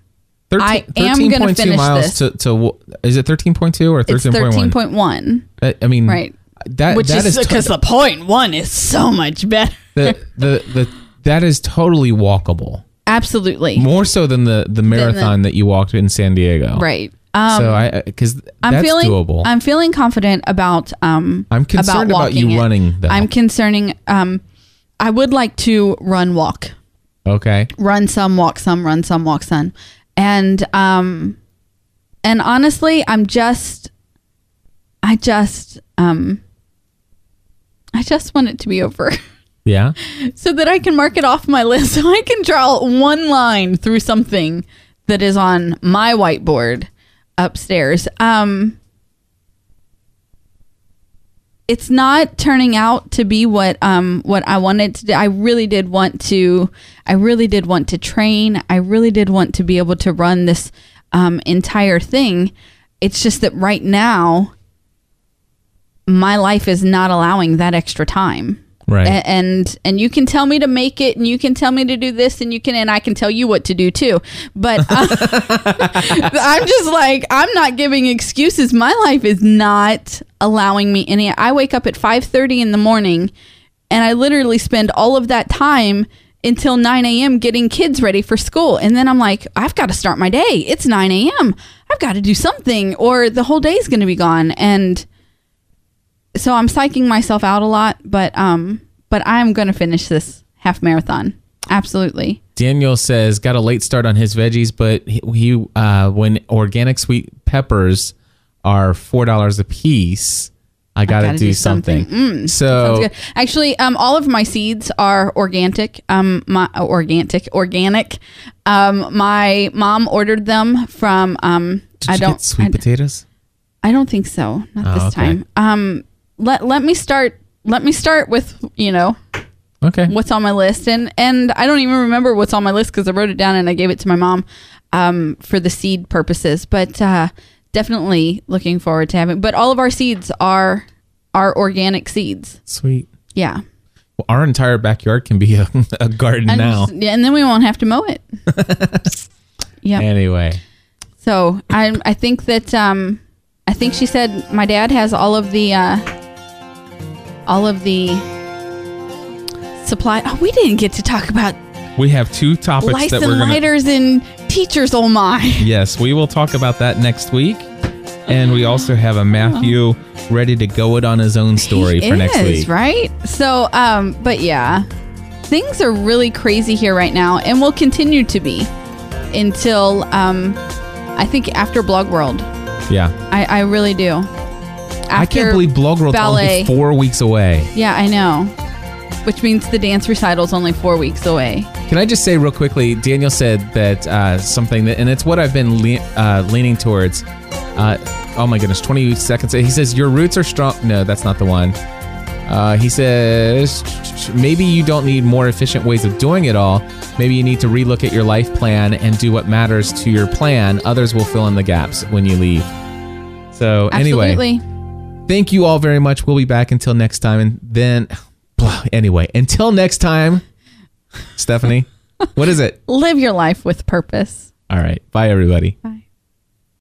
[SPEAKER 1] 13,
[SPEAKER 5] I am gonna
[SPEAKER 1] 13.2
[SPEAKER 5] finish
[SPEAKER 1] miles
[SPEAKER 5] this.
[SPEAKER 1] to, to is it 13.2 or
[SPEAKER 5] it's
[SPEAKER 1] 13.1?
[SPEAKER 5] 13.1.
[SPEAKER 1] I- I mean,
[SPEAKER 5] Right.
[SPEAKER 1] That
[SPEAKER 5] Which
[SPEAKER 1] that
[SPEAKER 5] is
[SPEAKER 1] to-
[SPEAKER 5] because the point one is so much better.
[SPEAKER 1] the, the the that is totally walkable.
[SPEAKER 5] Absolutely.
[SPEAKER 1] More so than the the marathon that you walked in San Diego.
[SPEAKER 5] Right. Um,
[SPEAKER 1] so I because
[SPEAKER 5] I'm feeling
[SPEAKER 1] doable.
[SPEAKER 5] I'm feeling confident about um
[SPEAKER 1] I'm concerned about you
[SPEAKER 5] it.
[SPEAKER 1] running, though.
[SPEAKER 5] I'm concerning um I would like to run walk.
[SPEAKER 1] okay.
[SPEAKER 5] Run some, walk some, run some, walk some. And um and honestly, I'm just I just um I just want it to be over.
[SPEAKER 1] Yeah.
[SPEAKER 5] so that I can mark it off my list so I can draw one line through something that is on my whiteboard upstairs. Um, it's not turning out to be what um what I wanted to do. I really did want to I really did want to train. I really did want to be able to run this um entire thing. It's just that right now my life is not allowing that extra time.
[SPEAKER 1] Right.
[SPEAKER 5] A- and and you can tell me to make it and you can tell me to do this and you can and I can tell you what to do too. But uh, I'm just like I'm not giving excuses. My life is not allowing me any I wake up at 5:30 in the morning and I literally spend all of that time until 9 a.m. getting kids ready for school. And then I'm like, I've got to start my day. It's 9 a.m. I've got to do something or the whole day's going to be gone. And so I'm psyching myself out a lot, but um, but I'm going to finish this half marathon. Absolutely.
[SPEAKER 1] Daniel says got a late start on his veggies, but he, he uh, when organic sweet peppers are four dollars a piece, I got to
[SPEAKER 5] gotta
[SPEAKER 1] do,
[SPEAKER 5] do
[SPEAKER 1] something.
[SPEAKER 5] something. Mm,
[SPEAKER 1] so
[SPEAKER 5] Actually, um, all of my seeds are organic. Um, my uh, organic, organic. Um, my mom ordered them from. Um,
[SPEAKER 1] did
[SPEAKER 5] I
[SPEAKER 1] you
[SPEAKER 5] don't.
[SPEAKER 1] get sweet
[SPEAKER 5] I,
[SPEAKER 1] potatoes?
[SPEAKER 5] I don't think so. Not
[SPEAKER 1] Oh,
[SPEAKER 5] this
[SPEAKER 1] okay.
[SPEAKER 5] time. Um, let let me start. Let me start with you know
[SPEAKER 1] Okay.
[SPEAKER 5] what's on my list and and I don't even remember what's on my list because I wrote it down and I gave it to my mom um, for the seed purposes. But uh, definitely looking forward to having. But all of our seeds are are organic seeds.
[SPEAKER 1] Sweet.
[SPEAKER 5] Yeah.
[SPEAKER 1] Well, our entire backyard can be a, a garden
[SPEAKER 5] And,
[SPEAKER 1] now.
[SPEAKER 5] yeah, and then we won't have to mow it. yeah.
[SPEAKER 1] Anyway,
[SPEAKER 5] So I I think that um I think she said my dad has all of the uh all of the supply. Oh, we didn't get to talk about
[SPEAKER 1] we have two topics
[SPEAKER 5] lights
[SPEAKER 1] that we're going to.
[SPEAKER 5] lighters and teachers. Oh my!
[SPEAKER 1] Yes, we will talk about that next week. And we also have a Matthew ready to go it on his own story
[SPEAKER 5] He
[SPEAKER 1] for next
[SPEAKER 5] is,
[SPEAKER 1] week.
[SPEAKER 5] right? So, um, but yeah, things are really crazy here right now, and will continue to be until um, I think after Blog World.
[SPEAKER 1] Yeah.
[SPEAKER 5] I, I really do.
[SPEAKER 1] I can't believe Blog
[SPEAKER 5] ballet.
[SPEAKER 1] only four weeks away.
[SPEAKER 5] Yeah, I know. Which means the dance recital's only four weeks away.
[SPEAKER 1] Can I just say real quickly? Daniel said that uh, something that, and it's what I've been le- uh, leaning towards. Uh, oh my goodness, 20 seconds. He says, Your roots are strong. No, that's not the one. Uh, he says, Maybe you don't need more efficient ways of doing it all. Maybe you need to relook at your life plan and do what matters to your plan. Others will fill in the gaps when you leave. So, anyway,
[SPEAKER 5] Absolutely.
[SPEAKER 1] Thank you all very much. We'll be back until next time. And then, anyway, until next time, Stephanie, what is it?
[SPEAKER 5] Live your life with purpose.
[SPEAKER 1] All right. Bye, everybody.
[SPEAKER 5] Bye.